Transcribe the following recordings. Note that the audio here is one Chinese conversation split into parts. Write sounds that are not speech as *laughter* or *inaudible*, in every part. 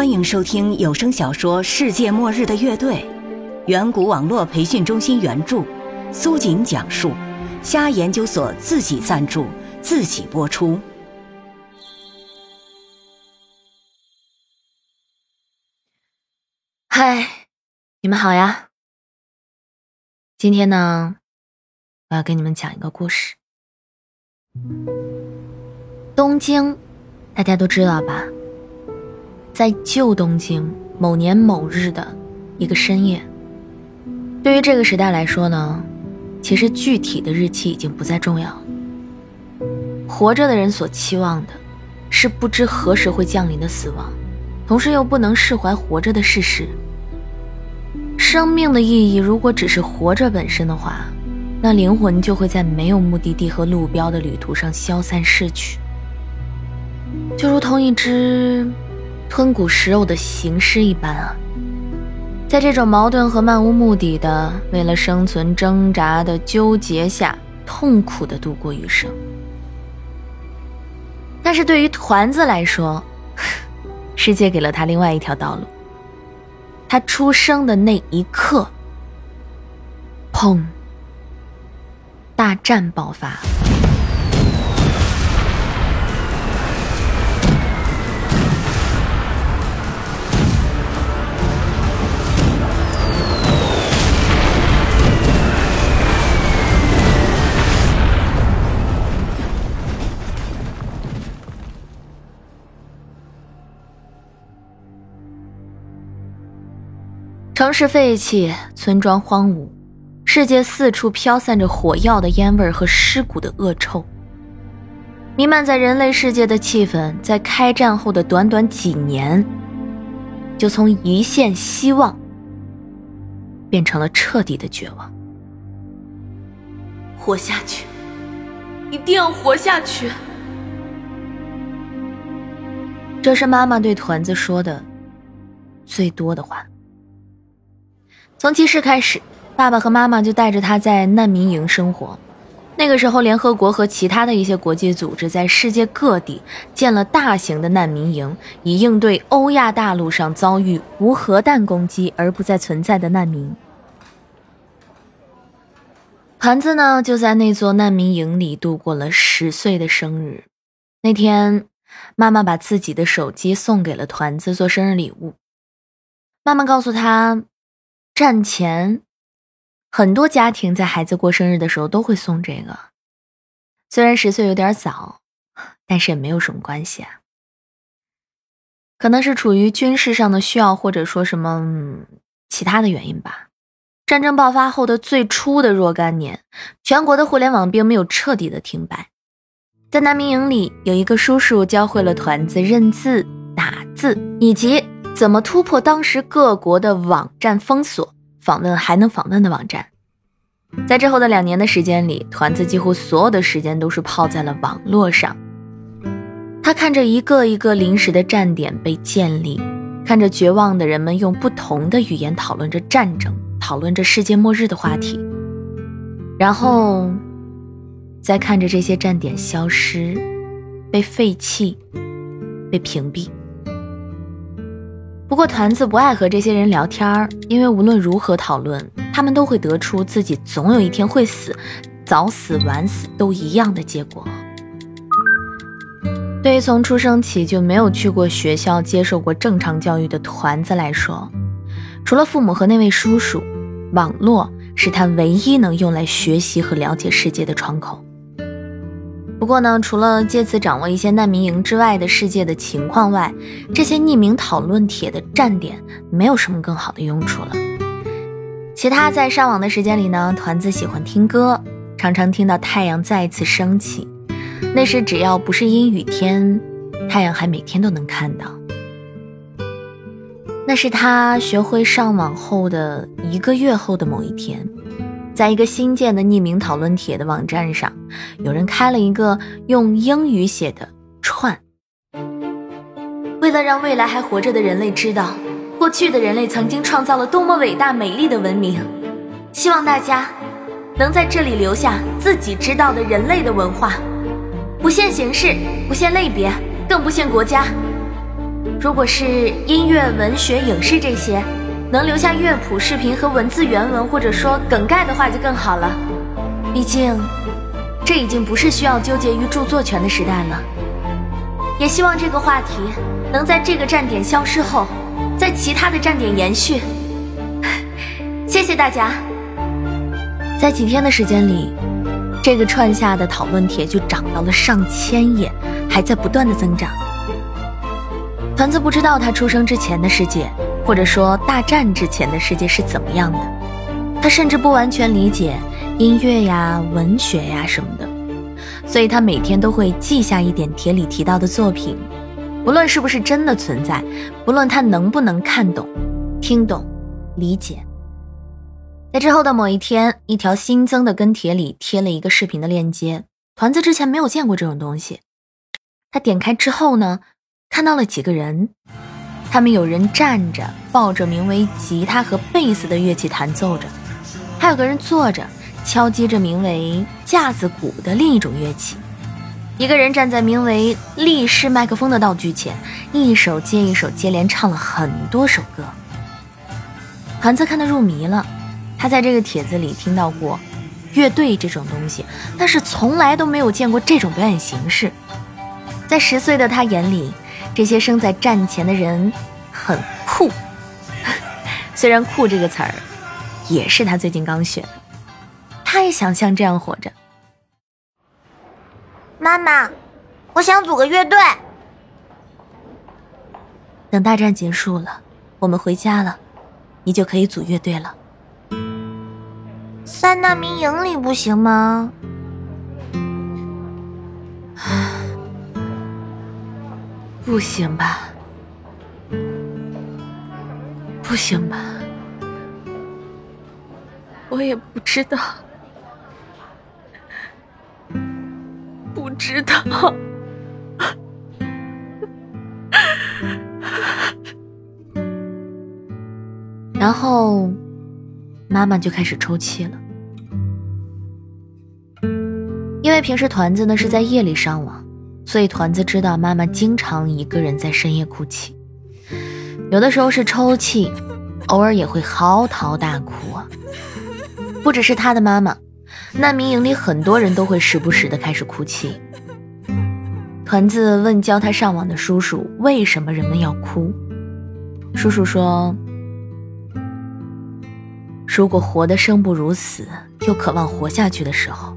欢迎收听有声小说《世界末日的乐队》，远古网络培训中心原著，苏锦讲述，虾研究所自己赞助，自己播出。嗨，你们好呀！今天呢，我要给你们讲一个故事。东京，大家都知道吧？在旧东京某年某日的一个深夜，对于这个时代来说呢，其实具体的日期已经不再重要。活着的人所期望的，是不知何时会降临的死亡，同时又不能释怀活着的事实。生命的意义，如果只是活着本身的话，那灵魂就会在没有目的地和路标的旅途上消散逝去，就如同一只。吞骨食肉的行尸一般啊，在这种矛盾和漫无目的的为了生存挣扎的纠结下，痛苦的度过余生。但是对于团子来说，世界给了他另外一条道路。他出生的那一刻，砰！大战爆发。城市废弃，村庄荒芜，世界四处飘散着火药的烟味和尸骨的恶臭。弥漫在人类世界的气氛，在开战后的短短几年，就从一线希望变成了彻底的绝望。活下去，一定要活下去。这是妈妈对团子说的最多的话。从记事开始，爸爸和妈妈就带着他在难民营生活。那个时候，联合国和其他的一些国际组织在世界各地建了大型的难民营，以应对欧亚大陆上遭遇无核弹攻击而不再存在的难民。盘子呢，就在那座难民营里度过了十岁的生日。那天，妈妈把自己的手机送给了团子做生日礼物。妈妈告诉他。战前，很多家庭在孩子过生日的时候都会送这个。虽然十岁有点早，但是也没有什么关系啊。可能是处于军事上的需要，或者说什么其他的原因吧。战争爆发后的最初的若干年，全国的互联网并没有彻底的停摆。在难民营里，有一个叔叔教会了团子认字、打字，以及。怎么突破当时各国的网站封锁？访问还能访问的网站，在之后的两年的时间里，团子几乎所有的时间都是泡在了网络上。他看着一个一个临时的站点被建立，看着绝望的人们用不同的语言讨论着战争，讨论着世界末日的话题，然后再看着这些站点消失，被废弃，被屏蔽。不过团子不爱和这些人聊天，因为无论如何讨论，他们都会得出自己总有一天会死，早死晚死都一样的结果。对于从出生起就没有去过学校接受过正常教育的团子来说，除了父母和那位叔叔，网络是他唯一能用来学习和了解世界的窗口。不过呢，除了借此掌握一些难民营之外的世界的情况外，这些匿名讨论帖的站点没有什么更好的用处了。其他在上网的时间里呢，团子喜欢听歌，常常听到太阳再次升起。那时只要不是阴雨天，太阳还每天都能看到。那是他学会上网后的一个月后的某一天。在一个新建的匿名讨论帖的网站上，有人开了一个用英语写的串。为了让未来还活着的人类知道，过去的人类曾经创造了多么伟大美丽的文明，希望大家能在这里留下自己知道的人类的文化，不限形式，不限类别，更不限国家。如果是音乐、文学、影视这些，能留下乐谱、视频和文字原文，或者说梗概的话就更好了。毕竟，这已经不是需要纠结于著作权的时代了。也希望这个话题能在这个站点消失后，在其他的站点延续。*laughs* 谢谢大家。在几天的时间里，这个串下的讨论帖就涨到了上千页，还在不断的增长。团子不知道他出生之前的世界，或者说大战之前的世界是怎么样的，他甚至不完全理解。音乐呀，文学呀什么的，所以他每天都会记下一点帖里提到的作品，不论是不是真的存在，不论他能不能看懂、听懂、理解。在之后的某一天，一条新增的跟帖里贴了一个视频的链接，团子之前没有见过这种东西。他点开之后呢，看到了几个人，他们有人站着，抱着名为吉他和贝斯的乐器弹奏着，还有个人坐着。敲击着名为架子鼓的另一种乐器，一个人站在名为立式麦克风的道具前，一首接一首接连唱了很多首歌。团子看得入迷了，他在这个帖子里听到过乐队这种东西，但是从来都没有见过这种表演形式。在十岁的他眼里，这些生在战前的人很酷。*laughs* 虽然“酷”这个词儿也是他最近刚学的。他也想像这样活着。妈妈，我想组个乐队。等大战结束了，我们回家了，你就可以组乐队了。三难民营里不行吗？不行吧？不行吧？我也不知道。不知道，然后妈妈就开始抽泣了，因为平时团子呢是在夜里上网，所以团子知道妈妈经常一个人在深夜哭泣，有的时候是抽泣，偶尔也会嚎啕大哭。不只是他的妈妈，难民营里很多人都会时不时的开始哭泣。团子问教他上网的叔叔：“为什么人们要哭？”叔叔说：“如果活得生不如死，又渴望活下去的时候；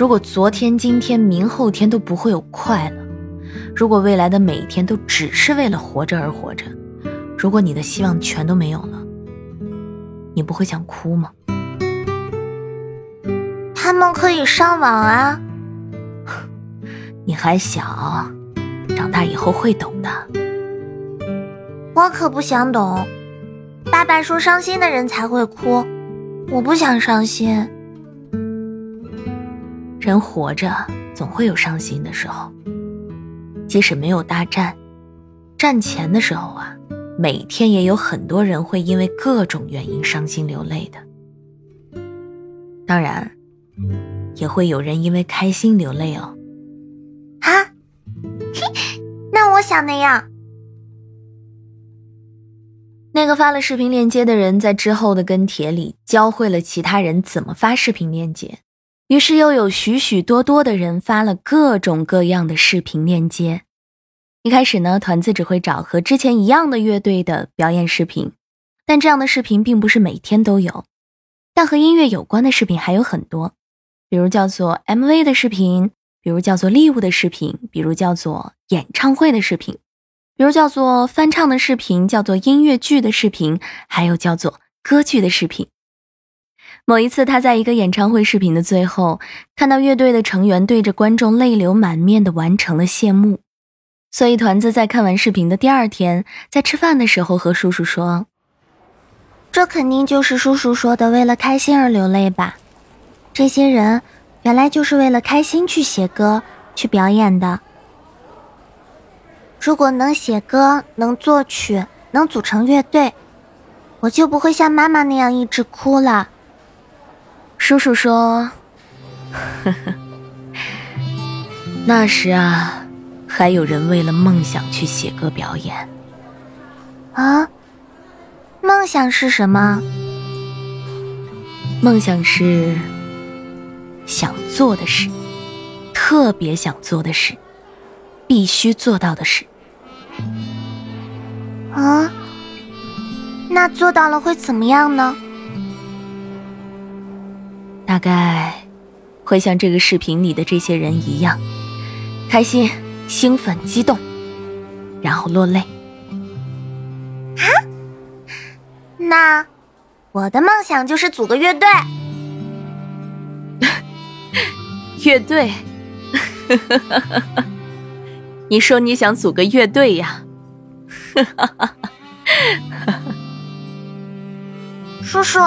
如果昨天、今天、明后天都不会有快乐；如果未来的每一天都只是为了活着而活着；如果你的希望全都没有了，你不会想哭吗？”他们可以上网啊。你还小，长大以后会懂的。我可不想懂。爸爸说伤心的人才会哭，我不想伤心。人活着总会有伤心的时候，即使没有大战，战前的时候啊，每天也有很多人会因为各种原因伤心流泪的。当然，也会有人因为开心流泪哦。啊那我想那样。那个发了视频链接的人在之后的跟帖里教会了其他人怎么发视频链接，于是又有许许多多的人发了各种各样的视频链接。一开始呢，团子只会找和之前一样的乐队的表演视频，但这样的视频并不是每天都有。但和音乐有关的视频还有很多，比如叫做 MV 的视频。比如叫做礼物的视频，比如叫做演唱会的视频，比如叫做翻唱的视频，叫做音乐剧的视频，还有叫做歌剧的视频。某一次，他在一个演唱会视频的最后，看到乐队的成员对着观众泪流满面的完成了谢幕，所以团子在看完视频的第二天，在吃饭的时候和叔叔说：“这肯定就是叔叔说的为了开心而流泪吧？这些人。”原来就是为了开心去写歌、去表演的。如果能写歌、能作曲、能组成乐队，我就不会像妈妈那样一直哭了。叔叔说：“呵呵，那时啊，还有人为了梦想去写歌表演。啊，梦想是什么？梦想是想做的事，特别想做的事，必须做到的事。啊，那做到了会怎么样呢？大概会像这个视频里的这些人一样，开心。兴奋、激动，然后落泪。啊，那我的梦想就是组个乐队。*laughs* 乐队？*laughs* 你说你想组个乐队呀？*laughs* 叔叔，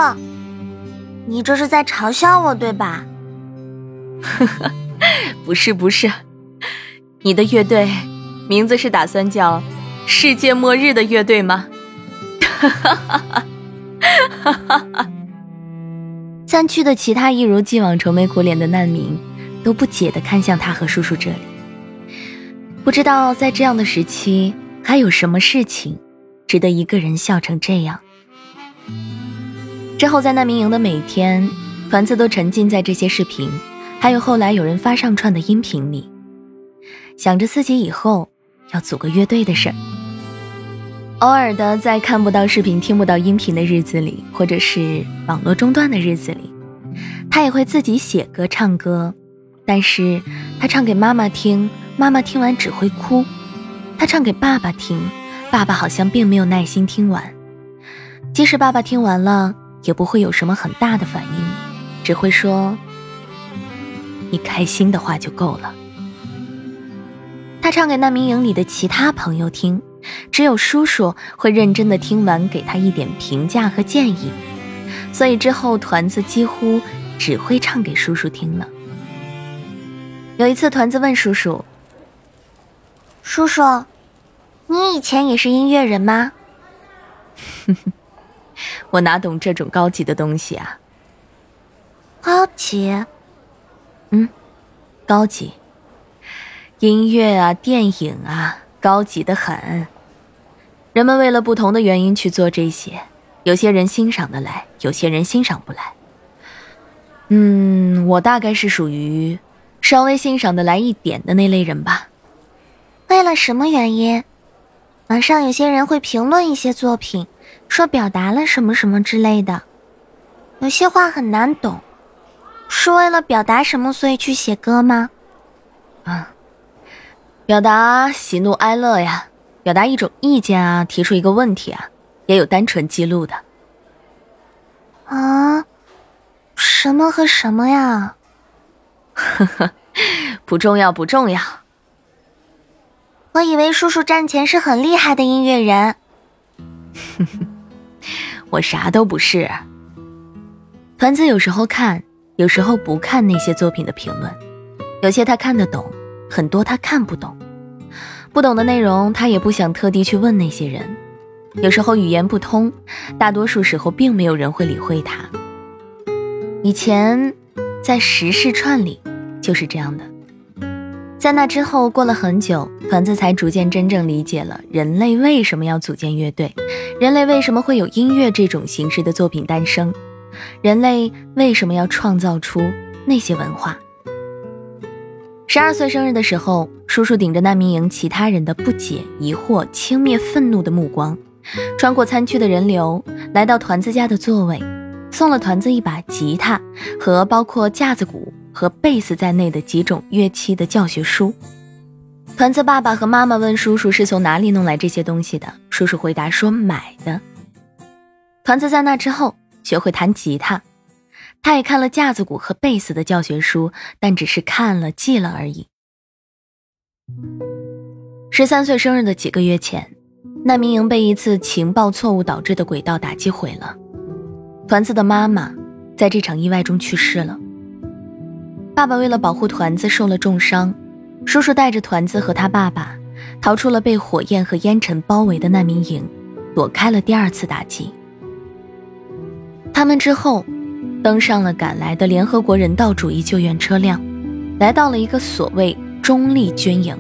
你这是在嘲笑我对吧？*laughs* 不是，不是。你的乐队名字是打算叫“世界末日的乐队”吗？哈哈哈哈哈哈！三区的其他一如既往愁眉苦脸的难民都不解地看向他和叔叔这里，不知道在这样的时期还有什么事情值得一个人笑成这样。之后在难民营的每天，团子都沉浸在这些视频，还有后来有人发上传的音频里。想着自己以后要组个乐队的事儿，偶尔的在看不到视频、听不到音频的日子里，或者是网络中断的日子里，他也会自己写歌、唱歌。但是他唱给妈妈听，妈妈听完只会哭；他唱给爸爸听，爸爸好像并没有耐心听完。即使爸爸听完了，也不会有什么很大的反应，只会说：“你开心的话就够了。”他唱给难民营里的其他朋友听，只有叔叔会认真的听完，给他一点评价和建议。所以之后团子几乎只会唱给叔叔听了。有一次，团子问叔叔：“叔叔，你以前也是音乐人吗？”“ *laughs* 我哪懂这种高级的东西啊。”“高级？嗯，高级。”音乐啊，电影啊，高级的很。人们为了不同的原因去做这些，有些人欣赏的来，有些人欣赏不来。嗯，我大概是属于稍微欣赏的来一点的那类人吧。为了什么原因？网上有些人会评论一些作品，说表达了什么什么之类的，有些话很难懂，是为了表达什么所以去写歌吗？啊。表达喜怒哀乐呀，表达一种意见啊，提出一个问题啊，也有单纯记录的。啊，什么和什么呀？呵呵，不重要，不重要。我以为叔叔战前是很厉害的音乐人。*laughs* 我啥都不是。团子有时候看，有时候不看那些作品的评论，有些他看得懂。很多他看不懂，不懂的内容他也不想特地去问那些人。有时候语言不通，大多数时候并没有人会理会他。以前在时事串里就是这样的，在那之后过了很久，团子才逐渐真正理解了人类为什么要组建乐队，人类为什么会有音乐这种形式的作品诞生，人类为什么要创造出那些文化。十二岁生日的时候，叔叔顶着难民营其他人的不解、疑惑、轻蔑、愤怒的目光，穿过餐区的人流，来到团子家的座位，送了团子一把吉他和包括架子鼓和贝斯在内的几种乐器的教学书。团子爸爸和妈妈问叔叔是从哪里弄来这些东西的，叔叔回答说买的。团子在那之后学会弹吉他。他也看了架子鼓和贝斯的教学书，但只是看了记了而已。十三岁生日的几个月前，难民营被一次情报错误导致的轨道打击毁了，团子的妈妈在这场意外中去世了。爸爸为了保护团子受了重伤，叔叔带着团子和他爸爸逃出了被火焰和烟尘包围的难民营，躲开了第二次打击。他们之后。登上了赶来的联合国人道主义救援车辆，来到了一个所谓中立军营。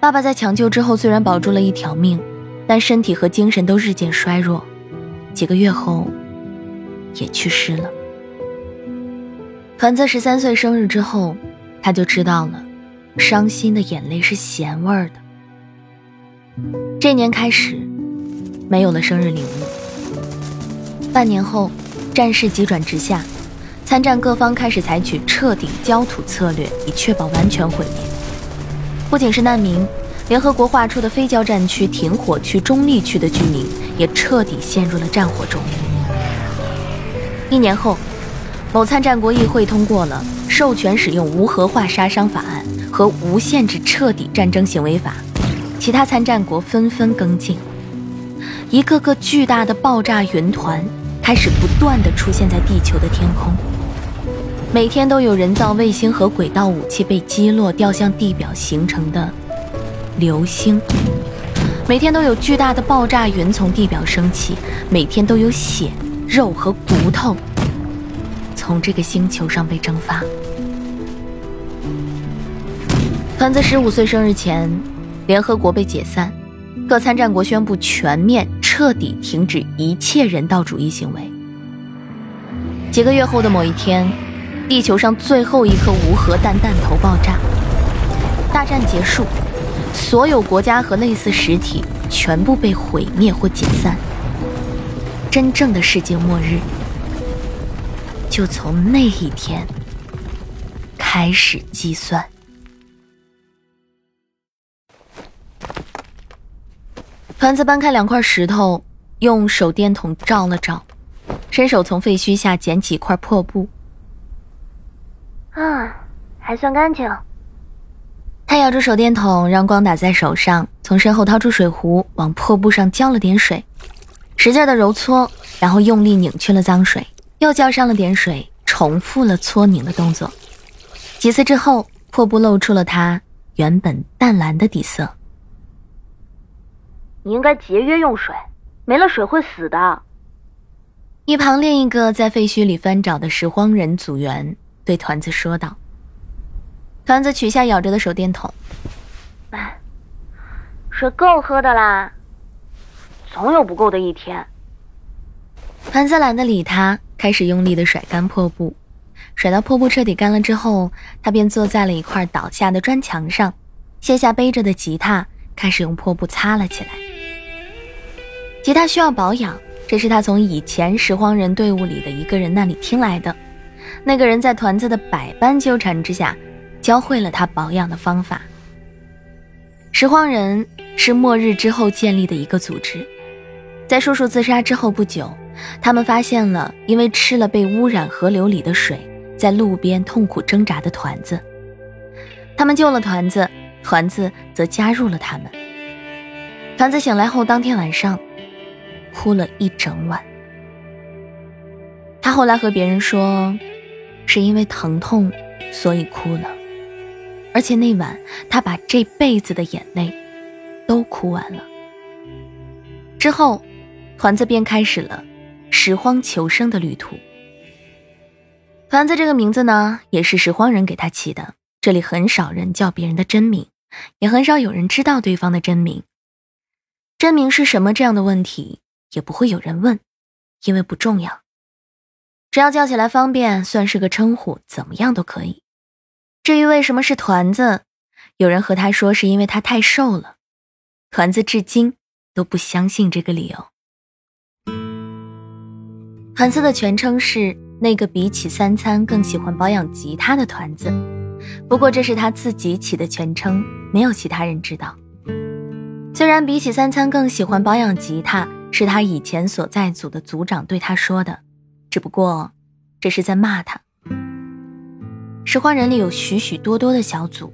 爸爸在抢救之后虽然保住了一条命，但身体和精神都日渐衰弱，几个月后也去世了。团子十三岁生日之后，他就知道了，伤心的眼泪是咸味儿的。这年开始，没有了生日礼物。半年后，战事急转直下，参战各方开始采取彻底焦土策略，以确保完全毁灭。不仅是难民，联合国划出的非交战区、停火区、中立区的居民也彻底陷入了战火中。一年后，某参战国议会通过了授权使用无核化杀伤法案和无限制彻底战争行为法，其他参战国纷纷跟进。一个个巨大的爆炸云团开始不断的出现在地球的天空。每天都有人造卫星和轨道武器被击落，掉向地表形成的流星。每天都有巨大的爆炸云从地表升起，每天都有血肉和骨头从这个星球上被蒸发。团子十五岁生日前，联合国被解散，各参战国宣布全面彻底停止一切人道主义行为。几个月后的某一天。地球上最后一颗无核弹弹头爆炸，大战结束，所有国家和类似实体全部被毁灭或解散，真正的世界末日就从那一天开始计算。团子搬开两块石头，用手电筒照了照，伸手从废墟下捡起一块破布。啊，还算干净。他咬住手电筒，让光打在手上，从身后掏出水壶，往破布上浇了点水，使劲的揉搓，然后用力拧去了脏水，又浇上了点水，重复了搓拧的动作。几次之后，破布露出了它原本淡蓝的底色。你应该节约用水，没了水会死的。一旁另一个在废墟里翻找的拾荒人组员。对团子说道：“团子取下咬着的手电筒，哎，水够喝的啦，总有不够的一天。”团子懒得理他，开始用力的甩干破布。甩到破布彻底干了之后，他便坐在了一块倒下的砖墙上，卸下背着的吉他，开始用破布擦了起来。吉他需要保养，这是他从以前拾荒人队伍里的一个人那里听来的。那个人在团子的百般纠缠之下，教会了他保养的方法。拾荒人是末日之后建立的一个组织，在叔叔自杀之后不久，他们发现了因为吃了被污染河流里的水，在路边痛苦挣扎的团子。他们救了团子，团子则加入了他们。团子醒来后，当天晚上哭了一整晚。他后来和别人说。是因为疼痛，所以哭了。而且那晚，他把这辈子的眼泪都哭完了。之后，团子便开始了拾荒求生的旅途。团子这个名字呢，也是拾荒人给他起的。这里很少人叫别人的真名，也很少有人知道对方的真名。真名是什么？这样的问题也不会有人问，因为不重要。只要叫起来方便，算是个称呼，怎么样都可以。至于为什么是团子，有人和他说是因为他太瘦了。团子至今都不相信这个理由。团子的全称是那个比起三餐更喜欢保养吉他的团子，不过这是他自己起的全称，没有其他人知道。虽然比起三餐更喜欢保养吉他，是他以前所在组的组长对他说的。只不过，这是在骂他。拾荒人里有许许多多的小组，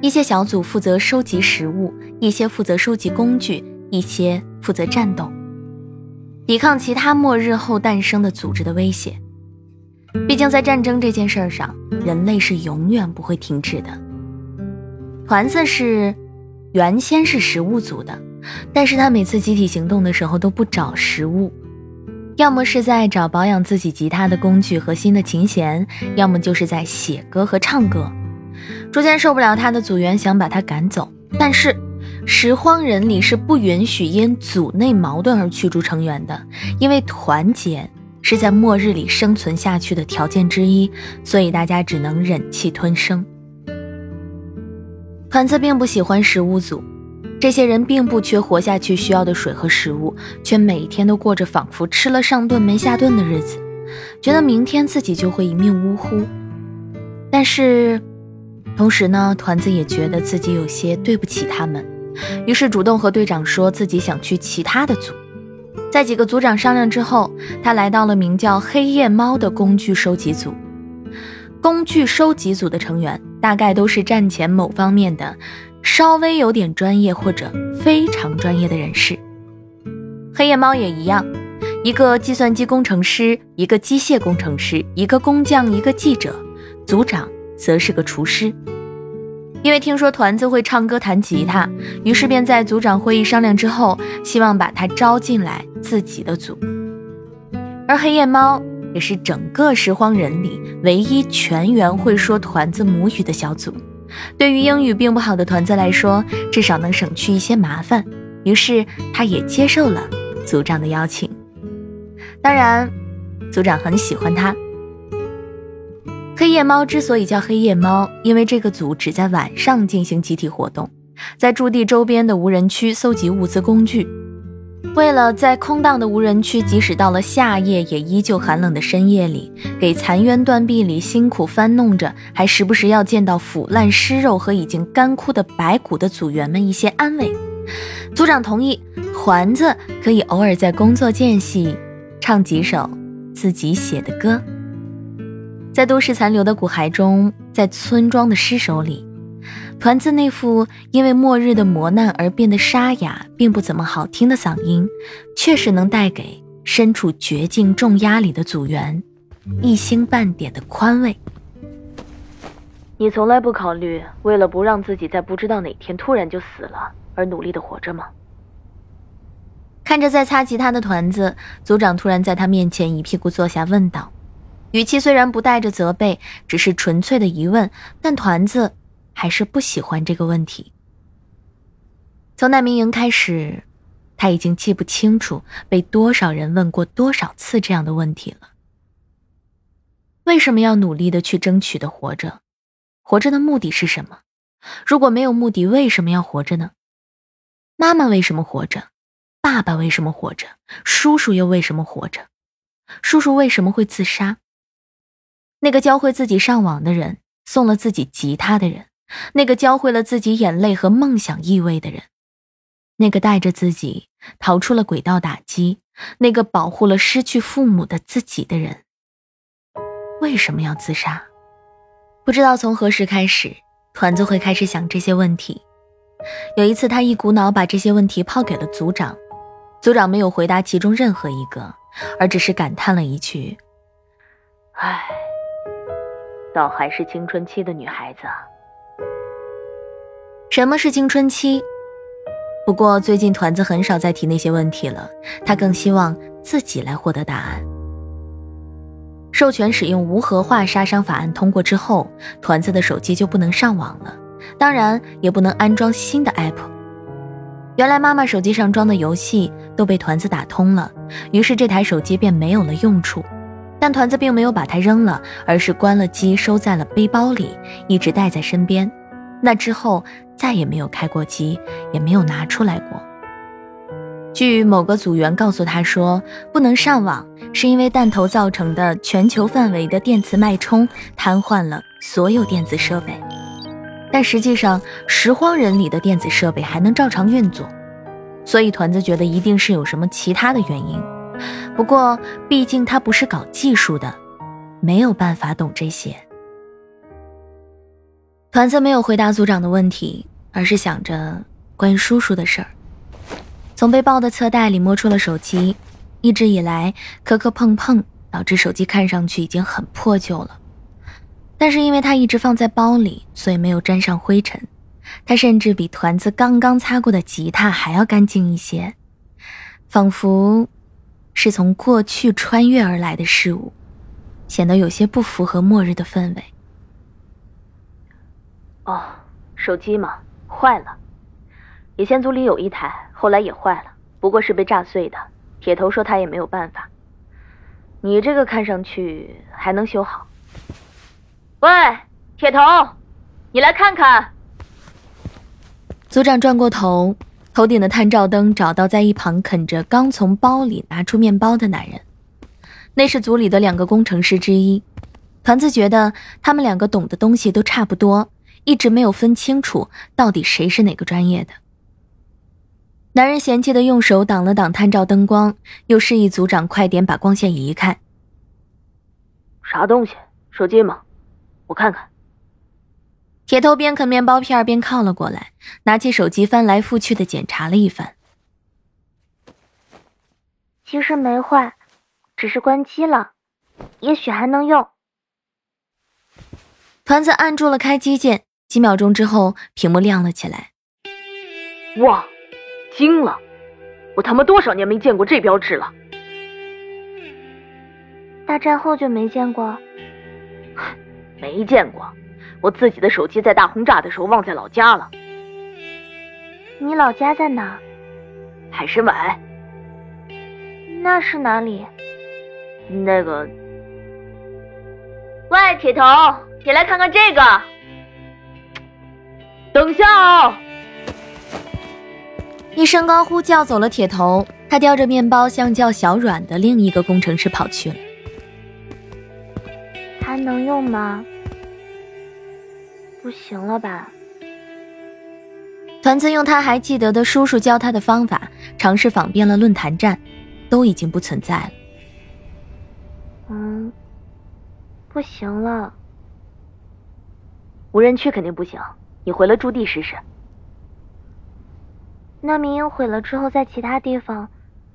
一些小组负责收集食物，一些负责收集工具，一些负责战斗，抵抗其他末日后诞生的组织的威胁。毕竟，在战争这件事上，人类是永远不会停止的。团子是原先是食物组的，但是他每次集体行动的时候都不找食物。要么是在找保养自己吉他的工具和新的琴弦，要么就是在写歌和唱歌。逐渐受不了他的组员想把他赶走，但是拾荒人里是不允许因组内矛盾而驱逐成员的，因为团结是在末日里生存下去的条件之一，所以大家只能忍气吞声。团子并不喜欢食物组，这些人并不缺活下去需要的水和食物，却每天都过着仿佛吃了上顿没下顿的日子，觉得明天自己就会一命呜呼。但是，同时呢，团子也觉得自己有些对不起他们，于是主动和队长说自己想去其他的组。在几个组长商量之后，他来到了名叫“黑夜猫”的工具收集组。工具收集组的成员大概都是战前某方面的稍微有点专业或者非常专业的人士。黑夜猫也一样，一个计算机工程师，一个机械工程师，一个工匠，一个记者。组长则是个厨师，因为听说团子会唱歌弹吉他，于是便在组长会议商量之后，希望把他招进来自己的组。而黑夜猫也是整个拾荒人里唯一全员会说团子母语的小组，对于英语并不好的团子来说，至少能省去一些麻烦，于是他也接受了组长的邀请。当然，组长很喜欢他。黑夜猫之所以叫黑夜猫，因为这个组只在晚上进行集体活动，在驻地周边的无人区搜集物资工具。为了在空荡的无人区，即使到了夏夜也依旧寒冷的深夜里，给残垣断壁里辛苦翻弄着，还时不时要见到腐烂尸肉和已经干枯的白骨的组员们一些安慰，组长同意团子可以偶尔在工作间隙唱几首自己写的歌。在都市残留的骨骸中，在村庄的尸首里，团子那副因为末日的磨难而变得沙哑、并不怎么好听的嗓音，确实能带给身处绝境重压里的组员一星半点的宽慰。你从来不考虑为了不让自己在不知道哪天突然就死了而努力的活着吗？看着在擦吉他的团子，组长突然在他面前一屁股坐下，问道。语气虽然不带着责备，只是纯粹的疑问，但团子还是不喜欢这个问题。从难民营开始，他已经记不清楚被多少人问过多少次这样的问题了。为什么要努力的去争取的活着？活着的目的是什么？如果没有目的，为什么要活着呢？妈妈为什么活着？爸爸为什么活着？叔叔又为什么活着？叔叔为什么会自杀？那个教会自己上网的人，送了自己吉他的人，那个教会了自己眼泪和梦想意味的人，那个带着自己逃出了轨道打击，那个保护了失去父母的自己的人，为什么要自杀？不知道从何时开始，团子会开始想这些问题。有一次，他一股脑把这些问题抛给了组长，组长没有回答其中任何一个，而只是感叹了一句：“唉。”还是青春期的女孩子啊。什么是青春期？不过最近团子很少再提那些问题了，他更希望自己来获得答案。授权使用无核化杀伤法案通过之后，团子的手机就不能上网了，当然也不能安装新的 app。原来妈妈手机上装的游戏都被团子打通了，于是这台手机便没有了用处。但团子并没有把它扔了，而是关了机，收在了背包里，一直带在身边。那之后再也没有开过机，也没有拿出来过。据某个组员告诉他说，不能上网是因为弹头造成的全球范围的电磁脉冲瘫痪了所有电子设备。但实际上，拾荒人里的电子设备还能照常运作，所以团子觉得一定是有什么其他的原因。不过，毕竟他不是搞技术的，没有办法懂这些。团子没有回答组长的问题，而是想着关于叔叔的事儿。从背包的侧袋里摸出了手机，一直以来磕磕碰碰，导致手机看上去已经很破旧了。但是因为他一直放在包里，所以没有沾上灰尘。他甚至比团子刚刚擦过的吉他还要干净一些，仿佛……是从过去穿越而来的事物，显得有些不符合末日的氛围。哦，手机嘛，坏了，以前组里有一台，后来也坏了，不过是被炸碎的。铁头说他也没有办法。你这个看上去还能修好。喂，铁头，你来看看。组长转过头，头顶的探照灯找到在一旁啃着刚从包里拿出面包的男人，那是组里的两个工程师之一。团子觉得他们两个懂的东西都差不多，一直没有分清楚到底谁是哪个专业的。男人嫌弃的用手挡了挡探照灯光，又示意组长快点把光线移开。啥东西？手机吗？我看看。铁头边啃面包片边靠了过来，拿起手机翻来覆去的检查了一番。其实没坏，只是关机了，也许还能用。团子按住了开机键，几秒钟之后，屏幕亮了起来。哇，惊了！我他妈多少年没见过这标志了。大战后就没见过。*laughs* 没见过，我自己的手机在大轰炸的时候忘在老家了。你老家在哪？海参崴。那是哪里？那个。喂，铁头。你来看看这个。等下哦！一声高呼叫走了铁头，他叼着面包向叫小软的另一个工程师跑去了。还能用吗？不行了吧？团子用他还记得的叔叔教他的方法，尝试访遍了论坛站，都已经不存在了。嗯，不行了。无人区肯定不行，你回了驻地试试。那民营毁了之后，在其他地方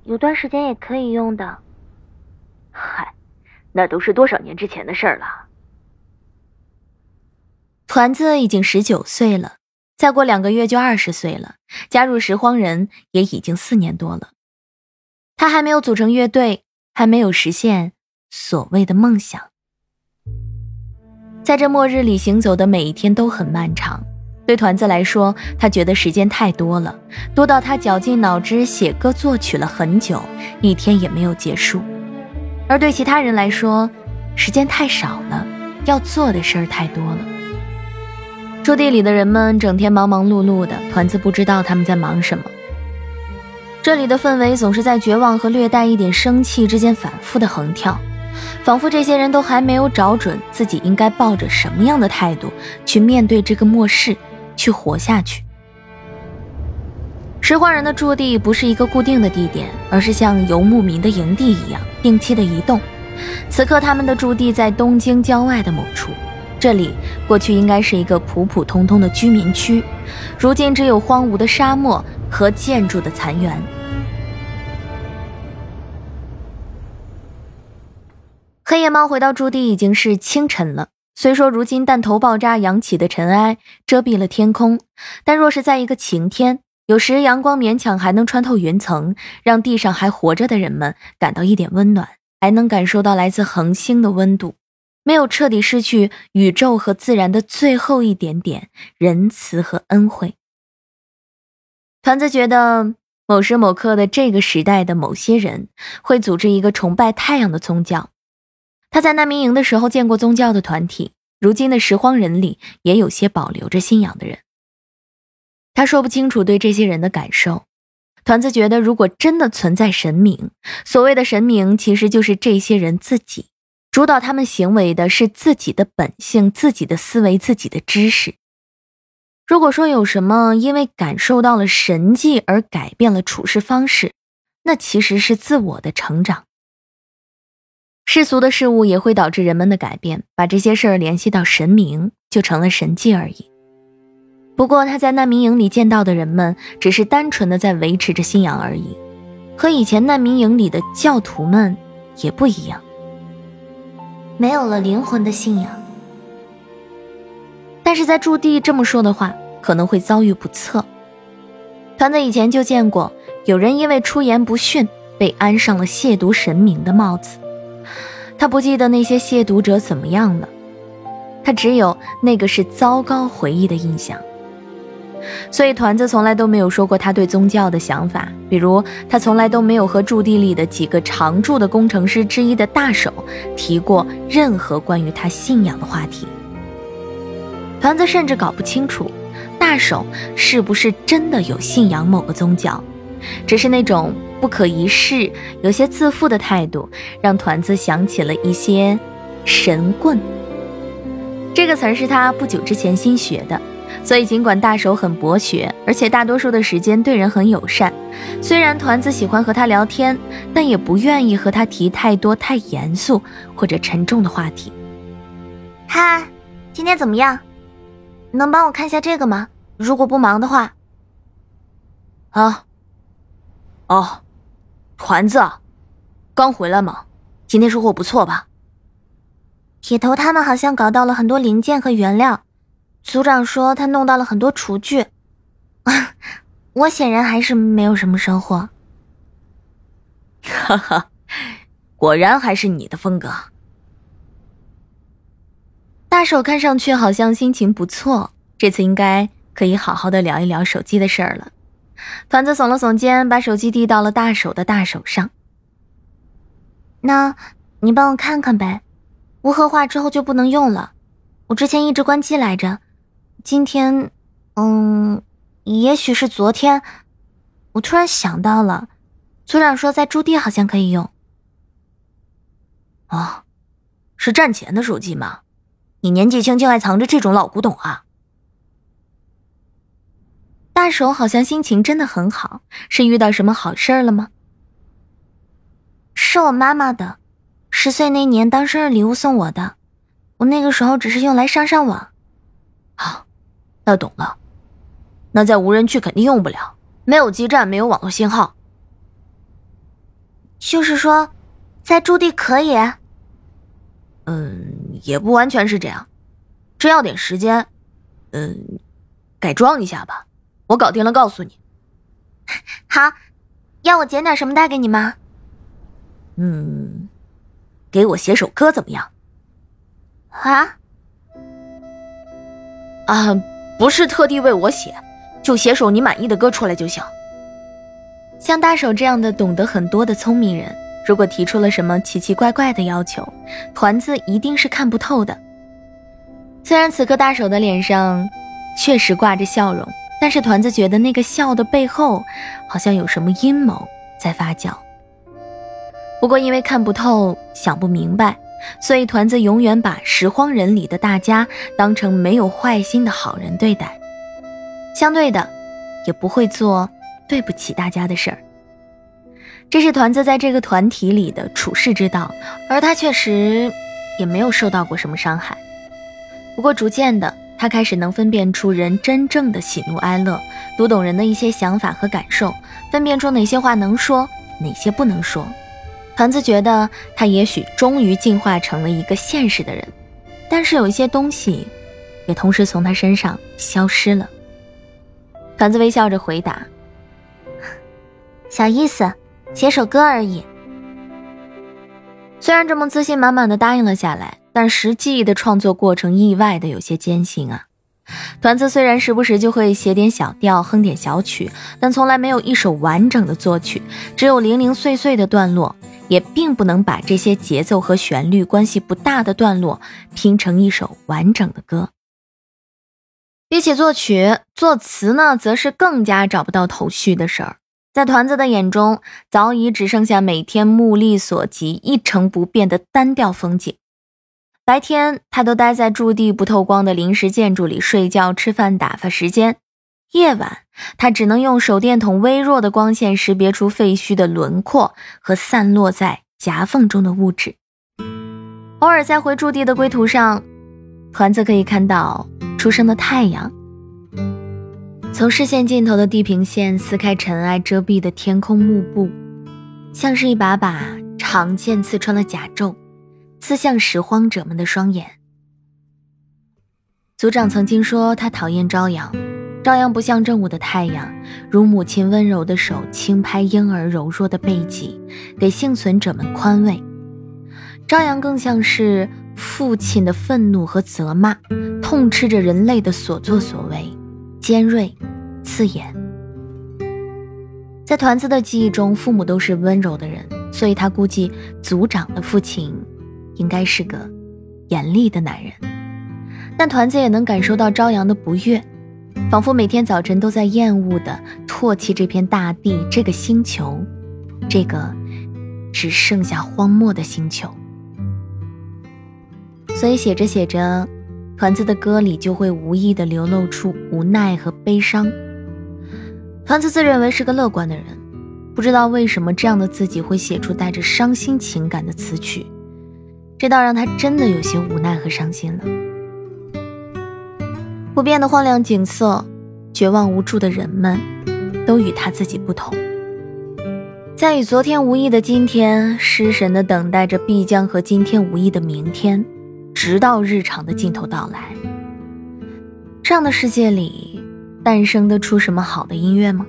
有段时间也可以用的。嗨，那都是多少年之前的事儿了。团子已经十九岁了，再过两个月就二十岁了。加入拾荒人也已经四年多了，他还没有组成乐队，还没有实现所谓的梦想。在这末日里行走的每一天都很漫长，对团子来说，他觉得时间太多了，多到他绞尽脑汁写歌作曲了很久，一天也没有结束；而对其他人来说，时间太少了，要做的事儿太多了。驻地里的人们整天忙忙碌碌的，团子不知道他们在忙什么。这里的氛围总是在绝望和略带一点生气之间反复的横跳。仿佛这些人都还没有找准自己应该抱着什么样的态度去面对这个末世，去活下去。拾荒人的驻地不是一个固定的地点，而是像游牧民的营地一样定期的移动。此刻，他们的驻地在东京郊外的某处，这里过去应该是一个普普通通的居民区，如今只有荒芜的沙漠和建筑的残垣。黑夜猫回到驻地已经是清晨了。虽说如今弹头爆炸扬起的尘埃遮蔽了天空，但若是在一个晴天，有时阳光勉强还能穿透云层，让地上还活着的人们感到一点温暖，还能感受到来自恒星的温度，没有彻底失去宇宙和自然的最后一点点仁慈和恩惠。团子觉得，某时某刻的这个时代的某些人会组织一个崇拜太阳的宗教。他在难民营的时候见过宗教的团体，如今的拾荒人里也有些保留着信仰的人。他说不清楚对这些人的感受。团子觉得，如果真的存在神明，所谓的神明其实就是这些人自己，主导他们行为的是自己的本性、自己的思维、自己的知识。如果说有什么因为感受到了神迹而改变了处事方式，那其实是自我的成长。世俗的事物也会导致人们的改变，把这些事儿联系到神明，就成了神迹而已。不过他在难民营里见到的人们，只是单纯的在维持着信仰而已，和以前难民营里的教徒们也不一样，没有了灵魂的信仰。但是在驻地这么说的话，可能会遭遇不测。团子以前就见过有人因为出言不逊，被安上了亵渎神明的帽子。他不记得那些亵渎者怎么样了，他只有那个是糟糕回忆的印象。所以团子从来都没有说过他对宗教的想法，比如他从来都没有和驻地里的几个常驻的工程师之一的大手提过任何关于他信仰的话题。团子甚至搞不清楚大手是不是真的有信仰某个宗教，只是那种不可一世、有些自负的态度，让团子想起了一些神棍。这个词儿是他不久之前新学的。所以，尽管大手很博学，而且大多数的时间对人很友善，虽然团子喜欢和他聊天，但也不愿意和他提太多太严肃或者沉重的话题。嗨，今天怎么样？能帮我看一下这个吗？如果不忙的话。啊。哦，团子，刚回来吗？今天收获不错吧？铁头他们好像搞到了很多零件和原料。组长说他弄到了很多厨具，*laughs* 我显然还是没有什么收获。哈哈，果然还是你的风格。大手看上去好像心情不错，这次应该可以好好的聊一聊手机的事儿了。团子耸了耸肩，把手机递到了大手的大手上。那，你帮我看看呗，无核化之后就不能用了，我之前一直关机来着。今天，嗯，也许是昨天，我突然想到了，组长说在驻地好像可以用。哦，是战前的手机吗？你年纪轻轻还藏着这种老古董啊？大手好像心情真的很好，是遇到什么好事了吗？是我妈妈的，十岁那年当生日礼物送我的，我那个时候只是用来上上网。好。那懂了，那在无人区肯定用不了，没有基站，没有网络信号。就是说，在驻地可以？嗯，也不完全是这样，这要点时间。嗯，改装一下吧，我搞定了告诉你。*laughs* 好，要我剪点什么带给你吗？嗯，给我写首歌怎么样？啊？啊。不是特地为我写，就写首你满意的歌出来就行。像大手这样的懂得很多的聪明人，如果提出了什么奇奇怪怪的要求，团子一定是看不透的。虽然此刻大手的脸上确实挂着笑容，但是团子觉得那个笑的背后，好像有什么阴谋在发酵。不过因为看不透，想不明白。所以，团子永远把拾荒人里的大家当成没有坏心的好人对待，相对的，也不会做对不起大家的事儿。这是团子在这个团体里的处世之道，而他确实也没有受到过什么伤害。不过，逐渐的，他开始能分辨出人真正的喜怒哀乐，读懂人的一些想法和感受，分辨出哪些话能说，哪些不能说。团子觉得他也许终于进化成了一个现实的人，但是有一些东西也同时从他身上消失了。团子微笑着回答：“小意思，写首歌而已。”虽然这么自信满满的答应了下来，但实际的创作过程意外的有些艰辛啊。团子虽然时不时就会写点小调，哼点小曲，但从来没有一首完整的作曲，只有零零碎碎的段落。也并不能把这些节奏和旋律关系不大的段落拼成一首完整的歌。比起作曲，作词呢，则是更加找不到头绪的事儿。在团子的眼中，早已只剩下每天目力所及、一成不变的单调风景。白天，他都待在驻地不透光的临时建筑里睡觉、吃饭、打发时间。夜晚，他只能用手电筒微弱的光线识别出废墟的轮廓和散落在夹缝中的物质。偶尔在回驻地的归途上，团子可以看到初升的太阳，从视线尽头的地平线撕开尘埃遮蔽的天空幕布，像是一把把长剑刺穿了甲胄，刺向拾荒者们的双眼。组长曾经说他讨厌朝阳。朝阳不像正午的太阳，如母亲温柔的手轻拍婴儿柔弱的背脊，给幸存者们宽慰。朝阳更像是父亲的愤怒和责骂，痛斥着人类的所作所为，尖锐刺眼。在团子的记忆中，父母都是温柔的人，所以他估计组长的父亲应该是个严厉的男人。但团子也能感受到朝阳的不悦，仿佛每天早晨都在厌恶的唾弃这片大地、这个星球，这个只剩下荒漠的星球。所以写着写着，团子的歌里就会无意的流露出无奈和悲伤。团子自认为是个乐观的人，不知道为什么这样的自己会写出带着伤心情感的词曲，这倒让他真的有些无奈和伤心了。不变的荒凉景色，绝望无助的人们，都与他自己不同。在与昨天无异的今天，失神的等待着必将和今天无异的明天，直到日常的尽头到来。这样的世界里。诞生得出什么好的音乐吗？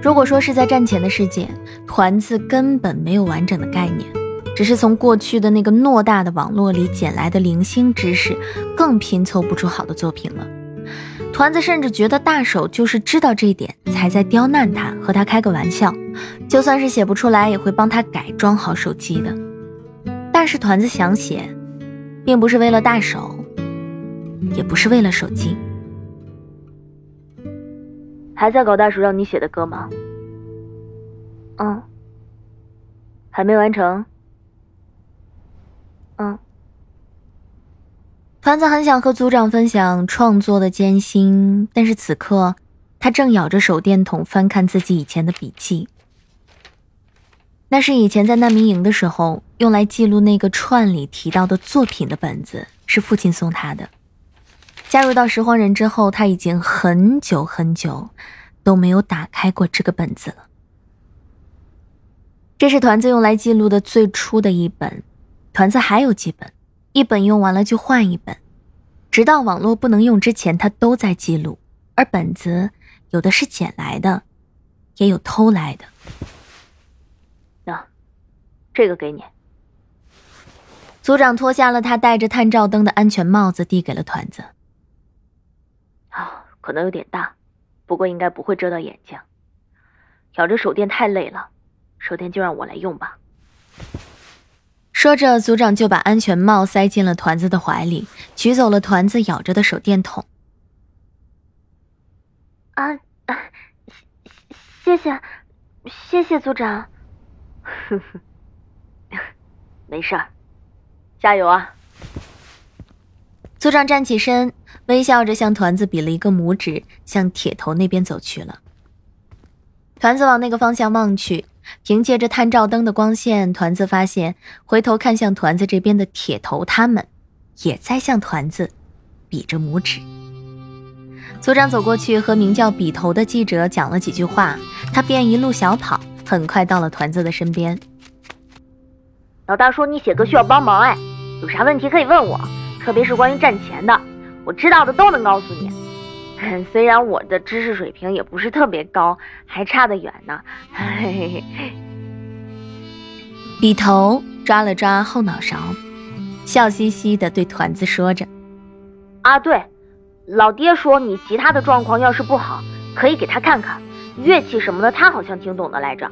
如果说是在战前的世界，团子根本没有完整的概念，只是从过去的那个偌大的网络里捡来的零星知识，更拼凑不出好的作品了。团子甚至觉得大手就是知道这一点，才在刁难他，和他开个玩笑，就算是写不出来，也会帮他改装好手机的。但是团子想写，并不是为了大手，也不是为了手机。还在搞大叔让你写的歌吗？嗯。还没完成？嗯。团子很想和组长分享创作的艰辛，但是此刻他正咬着手电筒翻看自己以前的笔记。那是以前在难民营的时候用来记录那个串里提到的作品的本子，是父亲送他的。加入到拾荒人之后，他已经很久很久都没有打开过这个本子了。这是团子用来记录的最初的一本，团子还有几本，一本用完了就换一本，直到网络不能用之前，他都在记录。而本子有的是捡来的，也有偷来的。那，这个给你。组长脱下了他戴着探照灯的安全帽子，递给了团子。啊，可能有点大，不过应该不会遮到眼睛。咬着手电太累了，手电就让我来用吧。说着，组长就把安全帽塞进了团子的怀里，取走了团子咬着的手电筒。啊，谢谢，谢谢组长。呵呵，没事儿，加油啊！组长站起身。微笑着向团子比了一个拇指，向铁头那边走去了。团子往那个方向望去，凭借着探照灯的光线，团子发现回头看向团子这边的铁头他们，也在向团子比着拇指。组长走过去和名叫笔头的记者讲了几句话，他便一路小跑，很快到了团子的身边。老大说你写歌需要帮忙，哎，有啥问题可以问我，特别是关于战前的。我知道的都能告诉你，虽然我的知识水平也不是特别高，还差得远呢。嘿嘿嘿。笔头抓了抓后脑勺，笑嘻嘻的对团子说着：“啊，对，老爹说你吉他的状况要是不好，可以给他看看，乐器什么的他好像挺懂的来着。”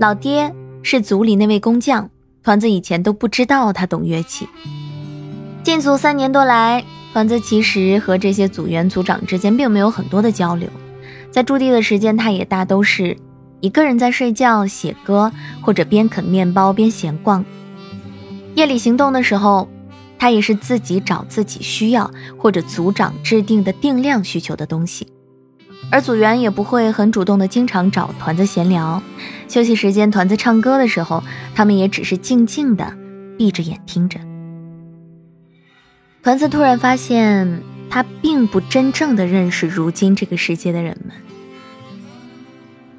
老爹是族里那位工匠，团子以前都不知道他懂乐器。进组三年多来，团子其实和这些组员、组长之间并没有很多的交流。在驻地的时间，他也大都是一个人在睡觉、写歌，或者边啃面包边闲逛。夜里行动的时候，他也是自己找自己需要或者组长制定的定量需求的东西，而组员也不会很主动的经常找团子闲聊。休息时间，团子唱歌的时候，他们也只是静静的闭着眼听着。团子突然发现，他并不真正的认识如今这个世界的人们。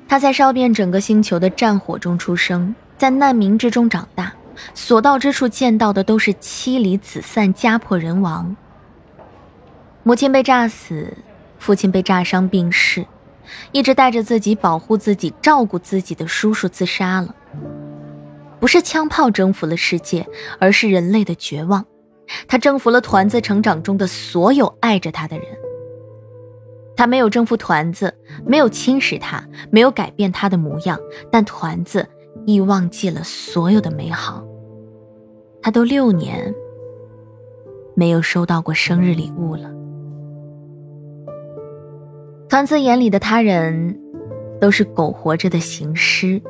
他在烧遍整个星球的战火中出生，在难民之中长大，所到之处见到的都是妻离子散、家破人亡。母亲被炸死，父亲被炸伤病逝，一直带着自己、保护自己、照顾自己的叔叔自杀了。不是枪炮征服了世界，而是人类的绝望。他征服了团子成长中的所有爱着他的人，他没有征服团子，没有侵蚀他，没有改变他的模样，但团子亦忘记了所有的美好。他都六年没有收到过生日礼物了。团子眼里的他人，都是苟活着的行尸，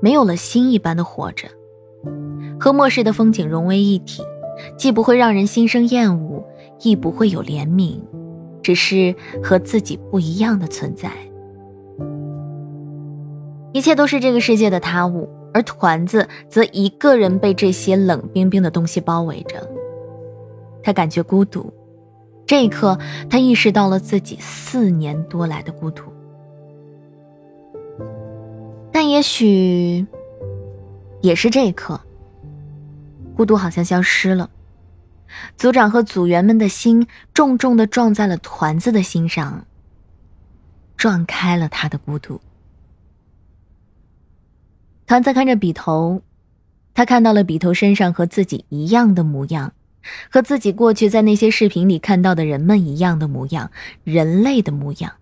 没有了心一般的活着，和末世的风景融为一体，既不会让人心生厌恶，亦不会有怜悯。只是和自己不一样的存在，一切都是这个世界的他物，而团子则一个人被这些冷冰冰的东西包围着。他感觉孤独，这一刻，他意识到了自己四年多来的孤独。但也许，也是这一刻，孤独好像消失了。组长和组员们的心重重的撞在了团子的心上，撞开了他的孤独。团子看着笔头，他看到了笔头身上和自己一样的模样，和自己过去在那些视频里看到的人们一样的模样，人类的模样。